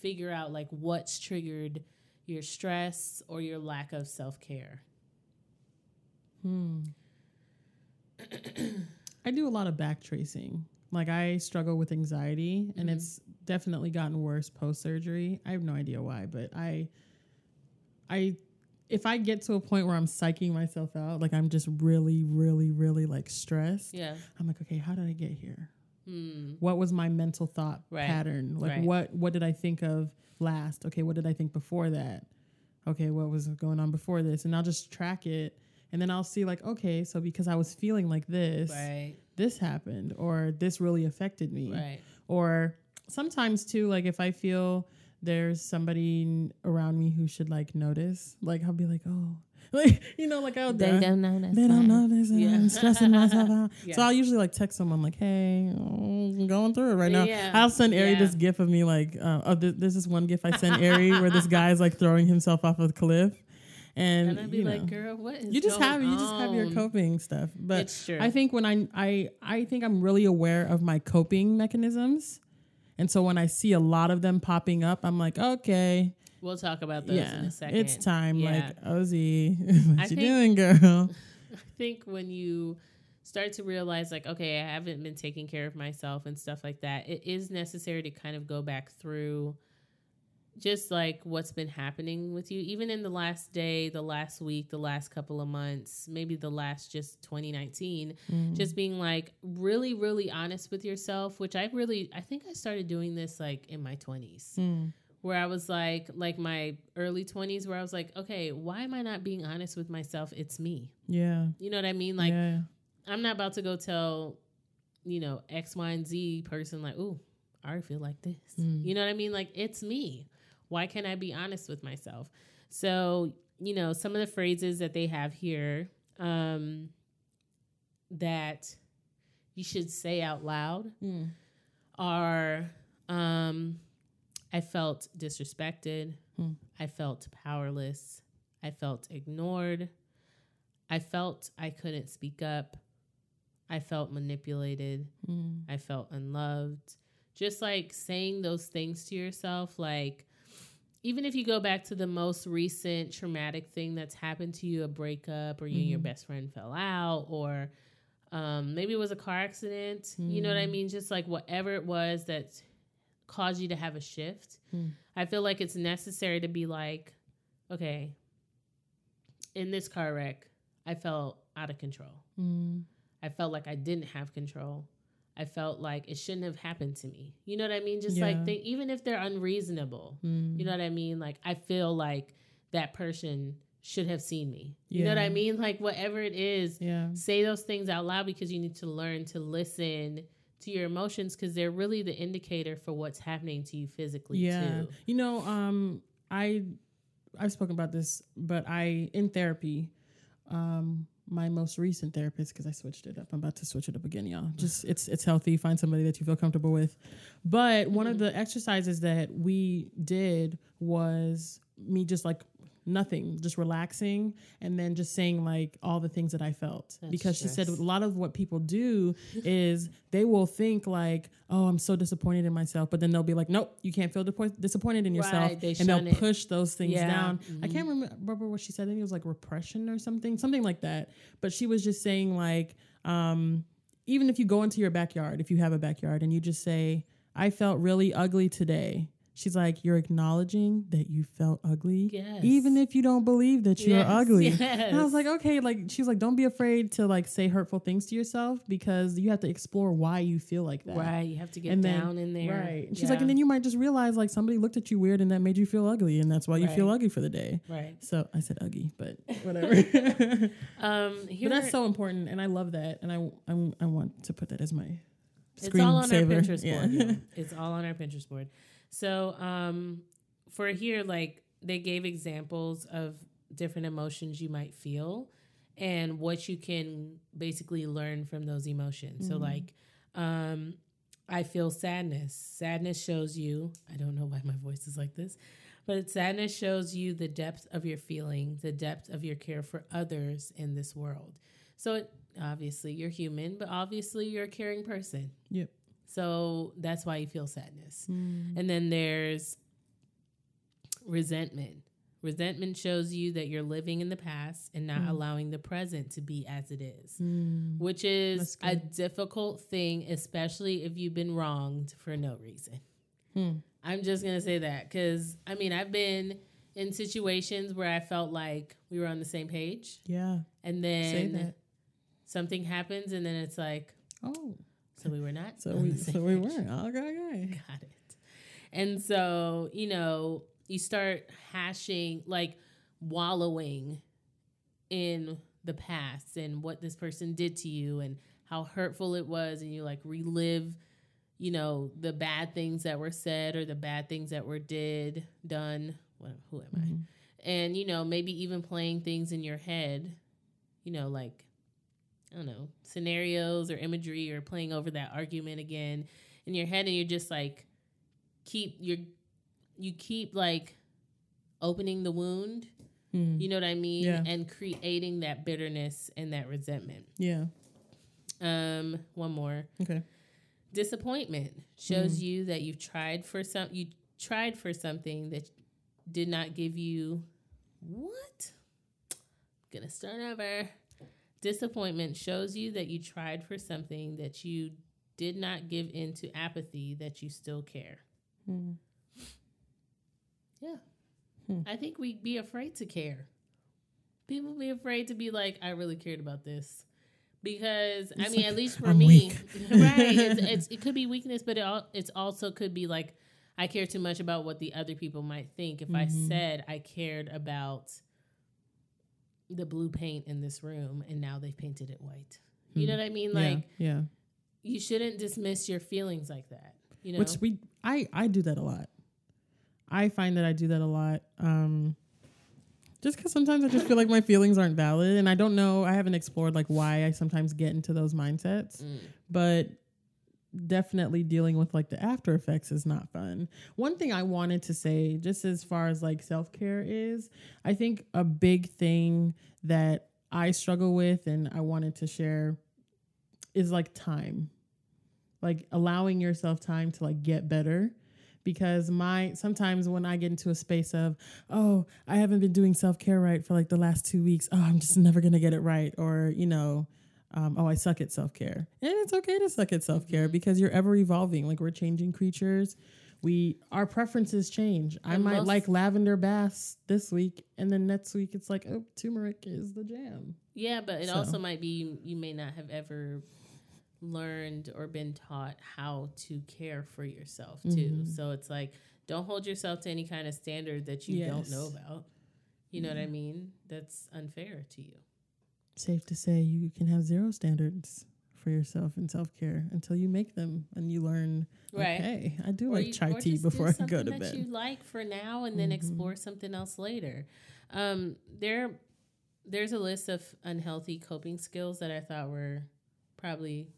figure out like what's triggered your stress or your lack of self care? Hmm. I do a lot of back tracing. Like I struggle with anxiety and Mhm. it's definitely gotten worse post surgery. I have no idea why, but I I if I get to a point where I'm psyching myself out, like I'm just really, really, really like stressed, Yeah. I'm like, okay, how did I get here? Hmm. What was my mental thought Right. pattern? Like Right. what what did I think of last? Okay, what did I think before that? Okay, what was going on before this? And I'll just track it and then I'll see like, okay, so because I was feeling like this, Right. this happened or this really affected me. Right. Or sometimes too, like if I feel there's somebody around me who should like notice, like I'll be like, oh, like you know, like I'll They don't know that's they don't notice and Yeah. I'm stressing myself out. Yeah. So I'll usually like text someone like, hey, oh, I'm going through it right now. Yeah. I'll send Ari Yeah. this gif of me like, uh, oh, th- there's this one gif I sent Ari where this guy's like throwing himself off a cliff. And, And I'd be you like, girl, what is you just have you just have your coping stuff. But it's true. I think when I I I think I'm really aware of my coping mechanisms. And so when I see a lot of them popping up, I'm like, okay, we'll talk about those in a second. it's time. Yeah. Like, Ozzy, what I you think- doing, girl? I think when you start to realize, like, okay, I haven't been taking care of myself and stuff like that, it is necessary to kind of go back through just like what's been happening with you, even in the last day, the last week, the last couple of months, maybe the last just 2019, Mm. just being like really, really honest with yourself, which I really, I think I started doing this like in my 20s Mm. where I was like, like my early 20s, where I was like, okay, why am I not being honest with myself? It's me. yeah, You know what I mean? Like, yeah. I'm not about to go tell, you know, X, Y, and Z person, like, ooh, I feel like this. Mm. You know what I mean? Like, it's me. Why can't I be honest with myself? So, you know, some of the phrases that they have here um, that you should say out loud Mm. are um, I felt disrespected. Hmm. I felt powerless. I felt ignored. I felt I couldn't speak up. I felt manipulated. Mm. I felt unloved. Just like saying those things to yourself, like even if you go back to the most recent traumatic thing that's happened to you, a breakup, or you and your Mhm. best friend fell out, or um, maybe it was a car accident, you know what I Mm. mean? Just like whatever it was that caused you to have a shift. Mm. I feel like it's necessary to be like, okay, in this car wreck, I felt out of control. Mm. I felt like I didn't have control. I felt like it shouldn't have happened to me. You know what I mean? Just like Yeah. they, even if they're unreasonable, Mm. you know what I mean? Like I feel like that person should have seen me. You know what I mean? Like whatever it is, Yeah. say those things out loud because you need to learn to listen to your emotions because they're really the indicator for what's happening to you physically Yeah. too. You know, um, I I've spoken about this, but I in therapy, um, my most recent therapist because I switched it up. I'm about to switch it up again, y'all. Just it's it's healthy. Find somebody that you feel comfortable with. But one of the exercises that we did was me just like nothing, just relaxing and then just saying like all the things that I felt. That's because she said a lot of what people do is they will think like, "Oh, I'm so disappointed in myself," but then they'll be like, "Nope, you can't feel depo- disappointed in yourself," Right, they and they'll it. push those things Yeah, down. I mhm. can't remember, remember what she said. I think it was like repression or something, something like that. But she was just saying like, um, even if you go into your backyard, if you have a backyard, and you just say, "I felt really ugly today." She's like, you're acknowledging that you felt ugly, Yes. even if you don't believe that you're Yes, ugly. yes. And I was like, okay, like she's like, don't be afraid to like say hurtful things to yourself because you have to explore why you feel like that. Right. You have to get And then- down in there. Right. And she's like, and then you might just realize like somebody looked at you weird and that made you feel ugly, and that's why you feel ugly for the day. Right. So I said ugly, but whatever. Um here but that's so important, and I love that, and I, I I want to put that as my It's screen all on saver. our Pinterest Yeah. board. It's all on our Pinterest board. So, um, for here, like they gave examples of different emotions you might feel and what you can basically learn from those emotions. So, Mhm. like, um, I feel sadness. Sadness shows you, I don't know why my voice is like this, but sadness shows you the depth of your feeling, the depth of your care for others in this world. So, it, obviously, you're human, but obviously, you're a caring person. Yep. So that's why you feel sadness. Mm. And then there's resentment. Resentment shows you that you're living in the past and not Mm. allowing the present to be as it is, Mm. which is a difficult thing, especially if you've been wronged for no reason. Hmm. I'm just going to say that because I mean, I've been in situations where I felt like we were on the same page Yeah. and then something happens and then it's like, Oh, so we were not. so we so we weren't. Okay, okay. Got it. And so, you know, you start hashing, like wallowing in the past and what this person did to you and how hurtful it was. And you like relive, you know, the bad things that were said or the bad things that were did, done. What, who am Mhm. I? And, you know, maybe even playing things in your head, you know, like, I don't know, scenarios or imagery or playing over that argument again in your head and you're just like keep you're you keep like opening the wound Mm. you know what i mean Yeah. and creating that bitterness and that resentment Yeah. um one more Okay. disappointment shows you that you've tried for some you tried for something that did not give you what I'm gonna start over disappointment shows you that you tried for something that you did not give into apathy that you still care Mm. yeah Hmm. i think we'd be afraid to care people be afraid to be like i really cared about this because i mean like, at least for I'm me right it's, it's, it could be weakness but it al- it's also could be like i care too much about what the other people might think if i Mhm. said i cared about the blue paint in this room and now they've painted it white you know what i mean like yeah. Yeah. you shouldn't dismiss your feelings like that you know Which we I I do that a lot. I find that I do that a lot. Um Just because sometimes I just feel like my feelings aren't valid, and I don't know. I haven't explored like why I sometimes get into those mindsets, Mm. but definitely dealing with like the after effects is not fun. One thing I wanted to say, just as far as like self care is, I think a big thing that I struggle with, and I wanted to share, is like time, like allowing yourself time to like get better because my sometimes when I get into a space of, oh, I haven't been doing self care right for like the last two weeks. Oh, I'm just never gonna get it right, or you know, um, oh, I suck at self care, and it's okay to suck at self care because you're ever evolving. Like we're changing creatures. We our preferences change. I And might most- like lavender baths this week, and then next week it's like, oh, turmeric is the jam. Yeah, but it So. also might be you, may not have ever learned or been taught how to care for yourself too. Mhm. So it's like don't hold yourself to any kind of standard that you don't know about. You know what I mean? That's unfair to you. Safe to say, you can have zero standards for yourself in self care until you make them and you learn. Right. Okay, I do Or like you- chai tea before I go to that bed. you like for now and then Mhm. explore something else later. Um, there, there's a list of unhealthy coping skills that I thought were probably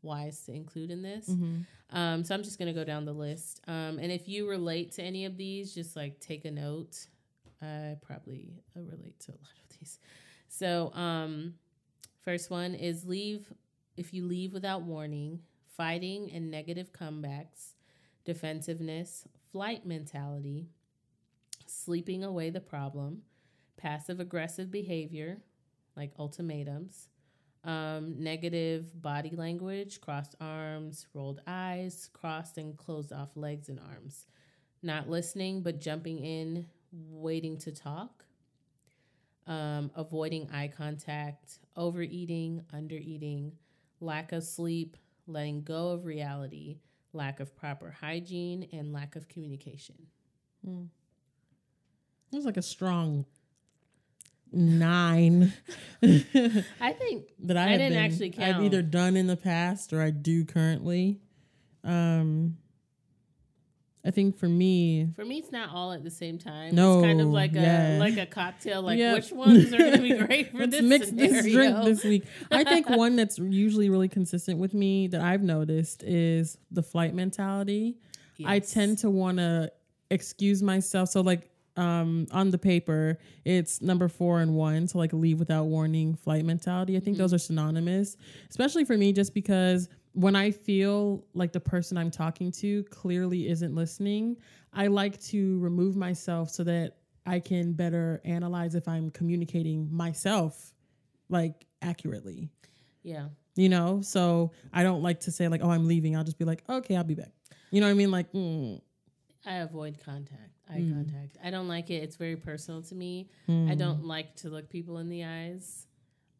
wise to include in this. Mhm. Um, so I'm just gonna go down the list. Um, and if you relate to any of these, just like take a note. I probably relate to a lot of these. So, um, first one is leave if you leave without warning, fighting and negative comebacks, defensiveness, flight mentality, sleeping away the problem, passive aggressive behavior, like ultimatums, um, negative body language, crossed arms, rolled eyes, crossed and closed off legs and arms, not listening but jumping in, waiting to talk, um, avoiding eye contact, overeating, undereating, lack of sleep, letting go of reality, lack of proper hygiene, and lack of communication. Mm. It was like a strong nine I think that I, I have didn't been- actually I've either done in the past or I do currently. Um, I think for me, for me it's not all at the same time. No, it's kind of like yeah. a like a cocktail. Like Yep. which ones are going to be great for this mix scenario? this drink this week. I think one that's usually really consistent with me that I've noticed is the flight mentality. I tend to want to excuse myself. So like um on the paper, it's number 4 and 1, so like leave without warning, flight mentality. I think those are synonymous, especially for me just because when I feel like the person I'm talking to clearly isn't listening, I like to remove myself so that I can better analyze if I'm communicating myself like accurately. Yeah. You know, so I don't like to say like, "Oh, I'm leaving." I'll just be like, "Okay, I'll be back." You know what I mean? Like, mm, I avoid contact, eye Mm. contact. I don't like it. It's very personal to me. mm. I don't like to look people in the eyes.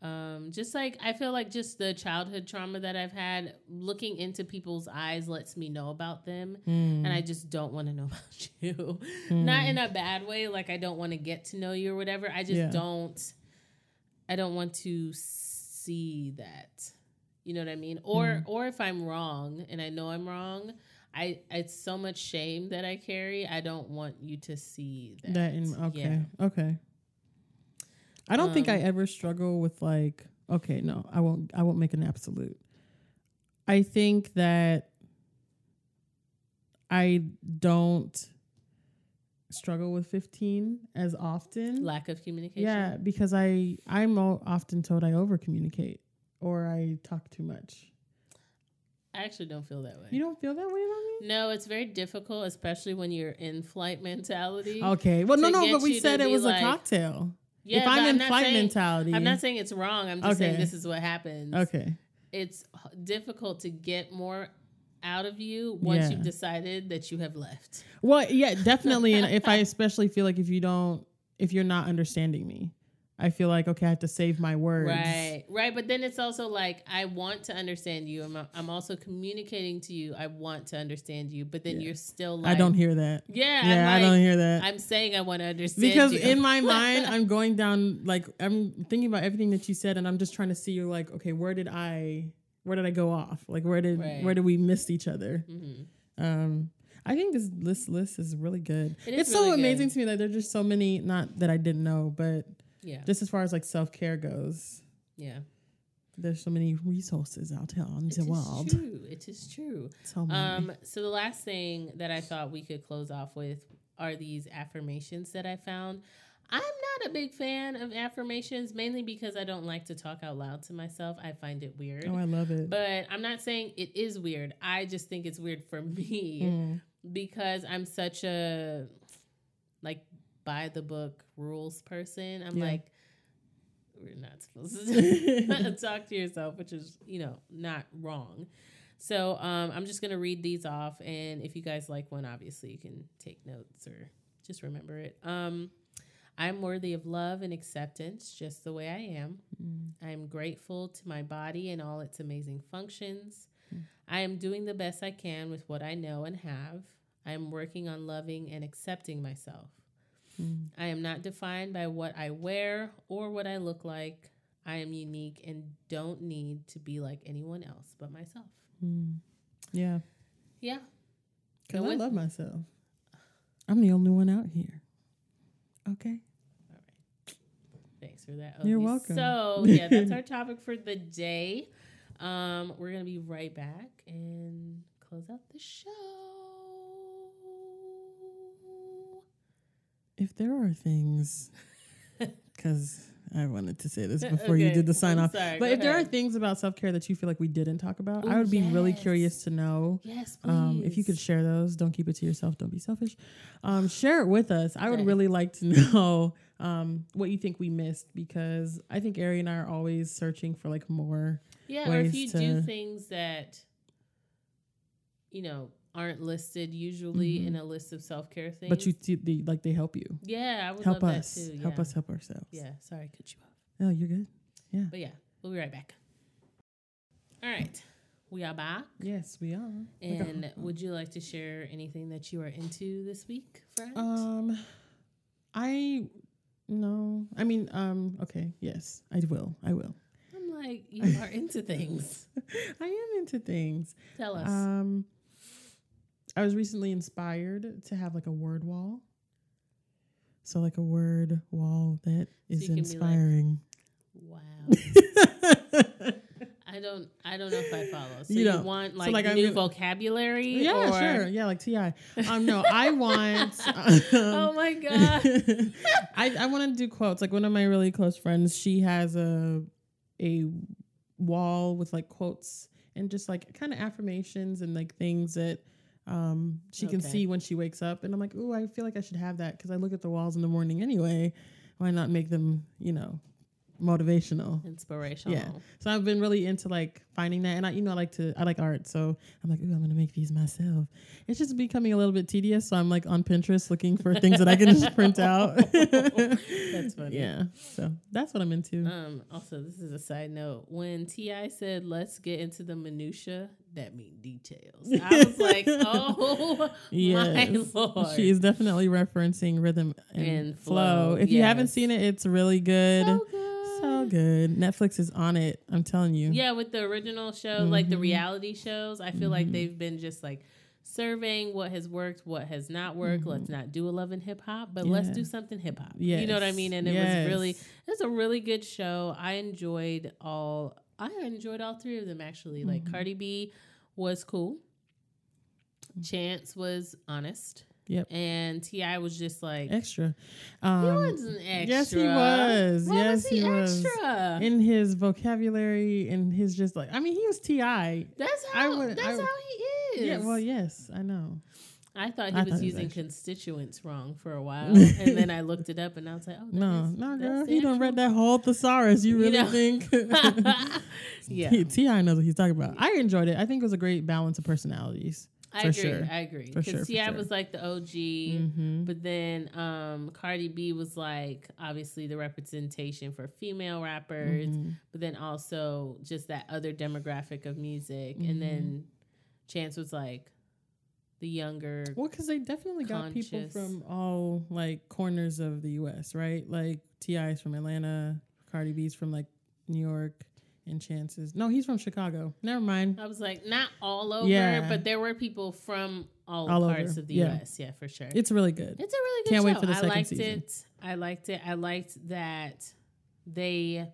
Um, just like I feel like just the childhood trauma that I've had, looking into people's eyes lets me know about them, Mm. and I just don't want to know about you. Mm. Not in a bad way, like I don't want to get to know you or whatever. I just Yeah. don't. I don't want to see that. You know what I mean? Or Mm. or if I'm wrong and I know I'm wrong, I it's so much shame that I carry. I don't want you to see that. that in okay, Yeah. okay. I don't think I Um, ever struggle with like, okay, no, I won't. I won't make an absolute. I think that I don't struggle with 15 as often. Lack of communication. Yeah, because I I'm often told I over communicate or I talk too much. I actually don't feel that way. You don't feel that way about me? no, it's very difficult, especially when you're in flight mentality. Okay. Well, no, no, but we said it was like- a cocktail. Yeah, if but I'm in not flight saying, mentality, I'm not saying it's wrong. I'm just saying this is what happens. okay. It's difficult to get more out of you once Yeah. you've decided that you have left. Well, yeah, definitely. and if I especially feel like if you don't, if you're not understanding me, I feel like okay, I have to save my words. Right, right. But then it's also like I want to understand you. I'm, I'm also communicating to you. I want to understand you, but then Yeah. you're still like I don't hear that. Yeah, Yeah, I I'm don't hear that. I'm saying I want to understand because you. in my mind, I'm going down like I'm thinking about everything that you said, and I'm just trying to see you like, okay, where did I, where did I go off? Like, where did Right. where did we miss each other? Mhm. Um, I think this list list is really good. It is it's so really amazing good. to me that there are just so many. Not that I didn't know, but Yeah. just as far as like self care goes, Yeah. there's so many resources out here on It the is world. true. It is true. So. Um, so the last thing that I thought we could close off with are these affirmations that I found. I'm not a big fan of affirmations, mainly because I don't like to talk out loud to myself. I find it weird. oh, I love it. But I'm not saying it is weird. I just think it's weird for me Mm. because I'm such a like by the book rules person. I'm Yeah. like we're not supposed to talk to yourself, which is, you know, not wrong. So um, I'm just gonna read these off, and if you guys like one, obviously you can take notes or just remember it. Um, I'm worthy of love and acceptance just the way I am. Mm. I'm grateful to my body and all its amazing functions. I am doing the best I can with what I know and have. I am working on loving and accepting myself. Mm. I am not defined by what I wear or what I look like. I am unique and don't need to be like anyone else but myself. Mm. Yeah, Yeah. because And I with- love myself. I'm the only one out here. Okay. All right. Thanks for that. You're welcome. So, yeah, that's our topic for the day. Um, we're going to be right back and close out the show. If there are things, because I wanted to say this before you did the sign I'm off, sorry, but if there are things about self care that you feel like we didn't talk about, I Ooh, would be really curious to know. Yes, please. Um, if you could share those, don't keep it to yourself. Don't be selfish. Um, share it with us. I would Okay. really like to know um, what you think we missed because I think Ari and I are always searching for like more. Yeah, or if you do things that you know aren't listed usually Mhm. in a list of self care things. But you see, they, like they help you. yeah, I would Help love us. that too. Help us help ourselves. Yeah, sorry, I cut you off. Oh, you're good. Yeah. But yeah, we'll be right back. All right, we are back. Yes, we are. And would you like to share anything that you are into this week, friend? Um, I no. I mean, um. Okay. Yes, I will. I will. I'm like, you are into things. I am into things. Tell us. Um, I was recently inspired to have like a word wall. So like a word wall that is can be like- inspiring. wow. I don't. I don't know if I follow. So You you, want So, like, like, I'm new vocabulary? yeah, or, sure. Yeah, like Ti. Um, no, I want. Oh Um, my god. I I want to do quotes. Like one of my really close friends, she has a a wall with like quotes and just like kind of affirmations and like things that um she can see when she wakes up. And I'm like, ooh, I feel like I should have that because I look at the walls in the morning anyway. Why not make them, you know, motivational? Inspirational. Yeah. So I've been really into like finding that, and I, you know, I like to, I like art, so I'm like, ooh, I'm gonna make these myself. It's just becoming a little bit tedious, so I'm like on Pinterest looking for things that I can just print out. That's funny. Yeah. So that's what I'm into. Um, also, this is a side note. When T.I. said, "Let's get into the minutia," that mean details. I was like, "Oh my Yes. lord!" She is definitely referencing rhythm and, And flow. flow, If you haven't seen it, it's really good. so good. Good. Netflix is on it. I'm telling you. Yeah, with the original show, like the Mhm. reality shows, I feel like Mhm. they've been just like surveying what has worked, what has not worked. Let's not do a love and hip hop, but let's Mm-hmm. Do something hip hop. You know what I mean? And it was really, it was a really good show. I enjoyed all. I enjoyed all three of them actually. Like Mhm. Cardi B was cool. Chance was honest. Yep. And T.I. was just like extra. he Um, wasn't extra. yes, he was. Why yes, was he, he was. extra? in his vocabulary and his just like I mean he was Ti. that's I how. would- that's I how he is. Yeah, well, yes, I know. I thought he I was thought he was using constituents wrong for a while, and then I looked it up, and I was like, "Oh, No, is- no, girl, he don't read that whole thesaurus. You You really know. think? yeah, T.I. knows what he's talking about. I enjoyed it. I think it was a great balance of personalities. I for agree. sure. I agree. Because sure, T.I. sure. was like the OG, Mm-hmm. but then um, Cardi B was like obviously the representation for female rappers, Mm-hmm. but then also just that other demographic of music, Mhm. and then Chance was like the younger. Well, because they definitely got people from all like corners of the U.S. Right? Like T.I. is from Atlanta, Cardi B's from like New York, and Chance's. No, he's from Chicago. Never mind. I was like, not all over, Yeah. but there were people from all, All parts over, of the yeah. U.S. Yeah, for sure. It's really good. It's a really good Can't show. wait for the I second liked season. it. I liked it. I liked that they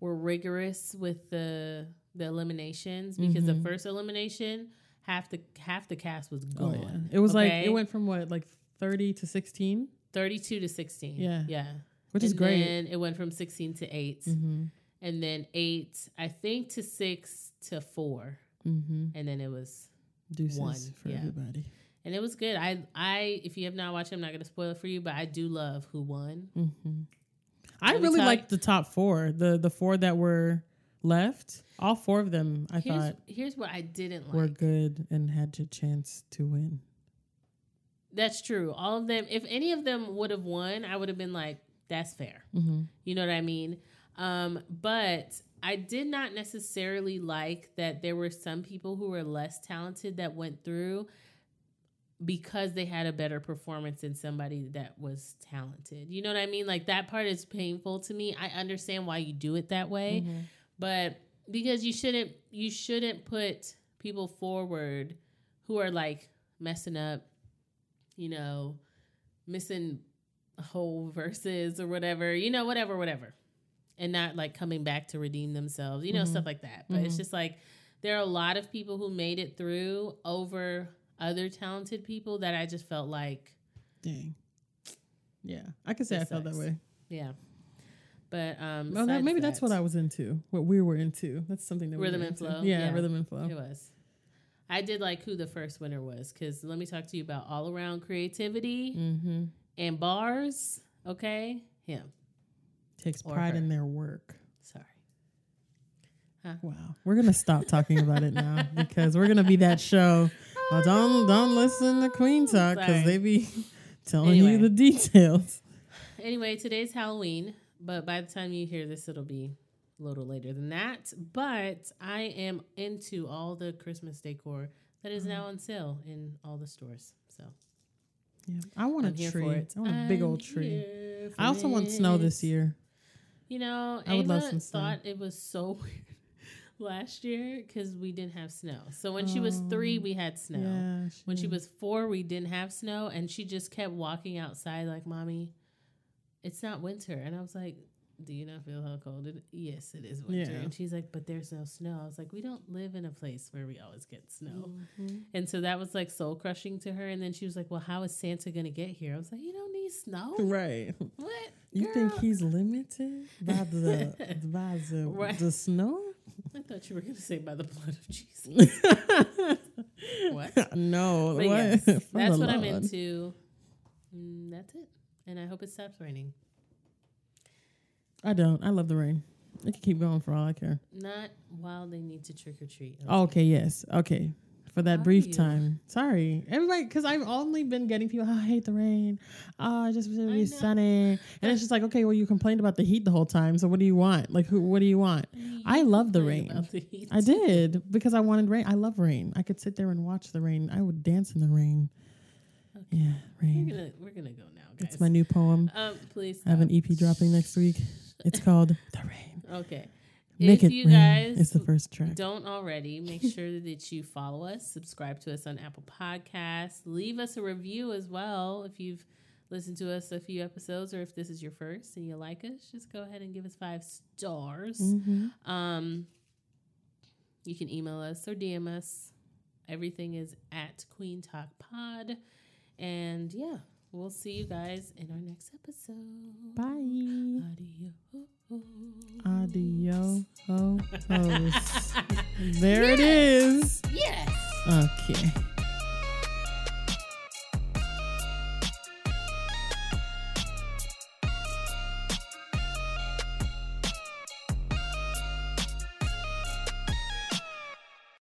were rigorous with the the eliminations because the Mhm. first elimination half the half the cast was Oh gone. yeah. It was like it went from what like thirty to sixteen, 32 to 16. Yeah. Yeah. which is great. And it went from 16 to 8 mm-hmm. And then 8 I think to 6 to 4 Mm-hmm. and then it was Deuces One, for yeah. everybody. and it was good. I I if you have not watched it, I'm not going to spoil it for you, but I do love who won. Mm-hmm. I really talk- liked the top four. The the four that were left. All four of them I Here's thought here's what I didn't like. were good and had a chance to win. That's true. All of them, if any of them would have won, I would have been like, that's fair. Mm-hmm. You know what I mean? Um, but I did not necessarily like that there were some people who were less talented that went through because they had a better performance than somebody that was talented. You know what I mean? Like that part is painful to me. I understand why you do it that way, Mm-hmm. but because you shouldn't you shouldn't put people forward who are like messing up, you know, missing whole verses or whatever, you know, whatever, whatever. And not like coming back to redeem themselves, you know, Mhm. stuff like that. But it's Mhm. just like there are a lot of people who made it through over other talented people that I just felt like, Dang. Yeah, I could say I felt that way. yeah. But um Well, that, maybe that's what I was into. What we were into. That's something that we Rhythm were and flow, Yeah, yeah. rhythm and flow. It was. I did like who the first winner was because let me talk to you about all around creativity Mm-hmm. and bars. Okay, him. Takes pride her. in their work. Sorry. Wow, we're gonna stop talking about it now because we're gonna be that show. Oh, don't don't listen to Queen Talk because they be telling Anyway. you the details. Anyway, today's Halloween, but by the time you hear this, it'll be a little later than that. But I am into all the Christmas decor that is mm-hmm. now on sale in all the stores. So Yeah, I want I'm a tree. I want a big I'm old tree. I also want snow this year. You know, I Ava thought it was so weird last year because we didn't have snow. So when she was three, oh, we had snow. Yeah, When she was four, we didn't have snow, and she just kept walking outside like, "Mommy, it's not winter." And I was like, "Do you not feel how cold it? Yes, it is winter." Yeah. And she's like, "But there's no snow." I was like, "We don't live in a place where we always get snow." Mhm. And so that was like soul crushing to her. And then she was like, "Well, how is Santa gonna get here?" I was like, "You don't need snow. Right. What? You think he's limited by the by the, Right. the snow? I thought you were gonna say by the blood of Jesus. What? No. But what? yes, that's what I'm into. Mm, that's it. And I hope it stops raining. I don't. I love the rain. It can keep going for all I care. Not while they need to trick or treat. Okay, yes. Okay. For that How brief time. Sorry. Everybody, because I've only been getting people, oh, I hate the rain. Oh, I just wish it would be sunny. And it's just like, okay, well, you complained about the heat the whole time. So what do you want? Like, who? what do you want? I love the rain. about the heat. I did because I wanted rain. I love rain. I could sit there and watch the rain. I would dance in the rain. Okay. Yeah, We're rain. gonna we're gonna go now, guys. It's my new poem. um, please. I have an. EP dropping next week. It's called The Rain. Okay. Make if it you rain. guys It's the first track. don't already, make sure that you follow us, subscribe to us on Apple Podcasts, leave us a review as well if you've listened to us a few episodes or if this is your first and you like us, just go ahead and give us five stars. hmm Um, you can email us or DM us. Everything is at Queen Talk Pod. And yeah, we'll see you guys in our next episode. Bye. Adios. Adios. there it is. Yes. Okay.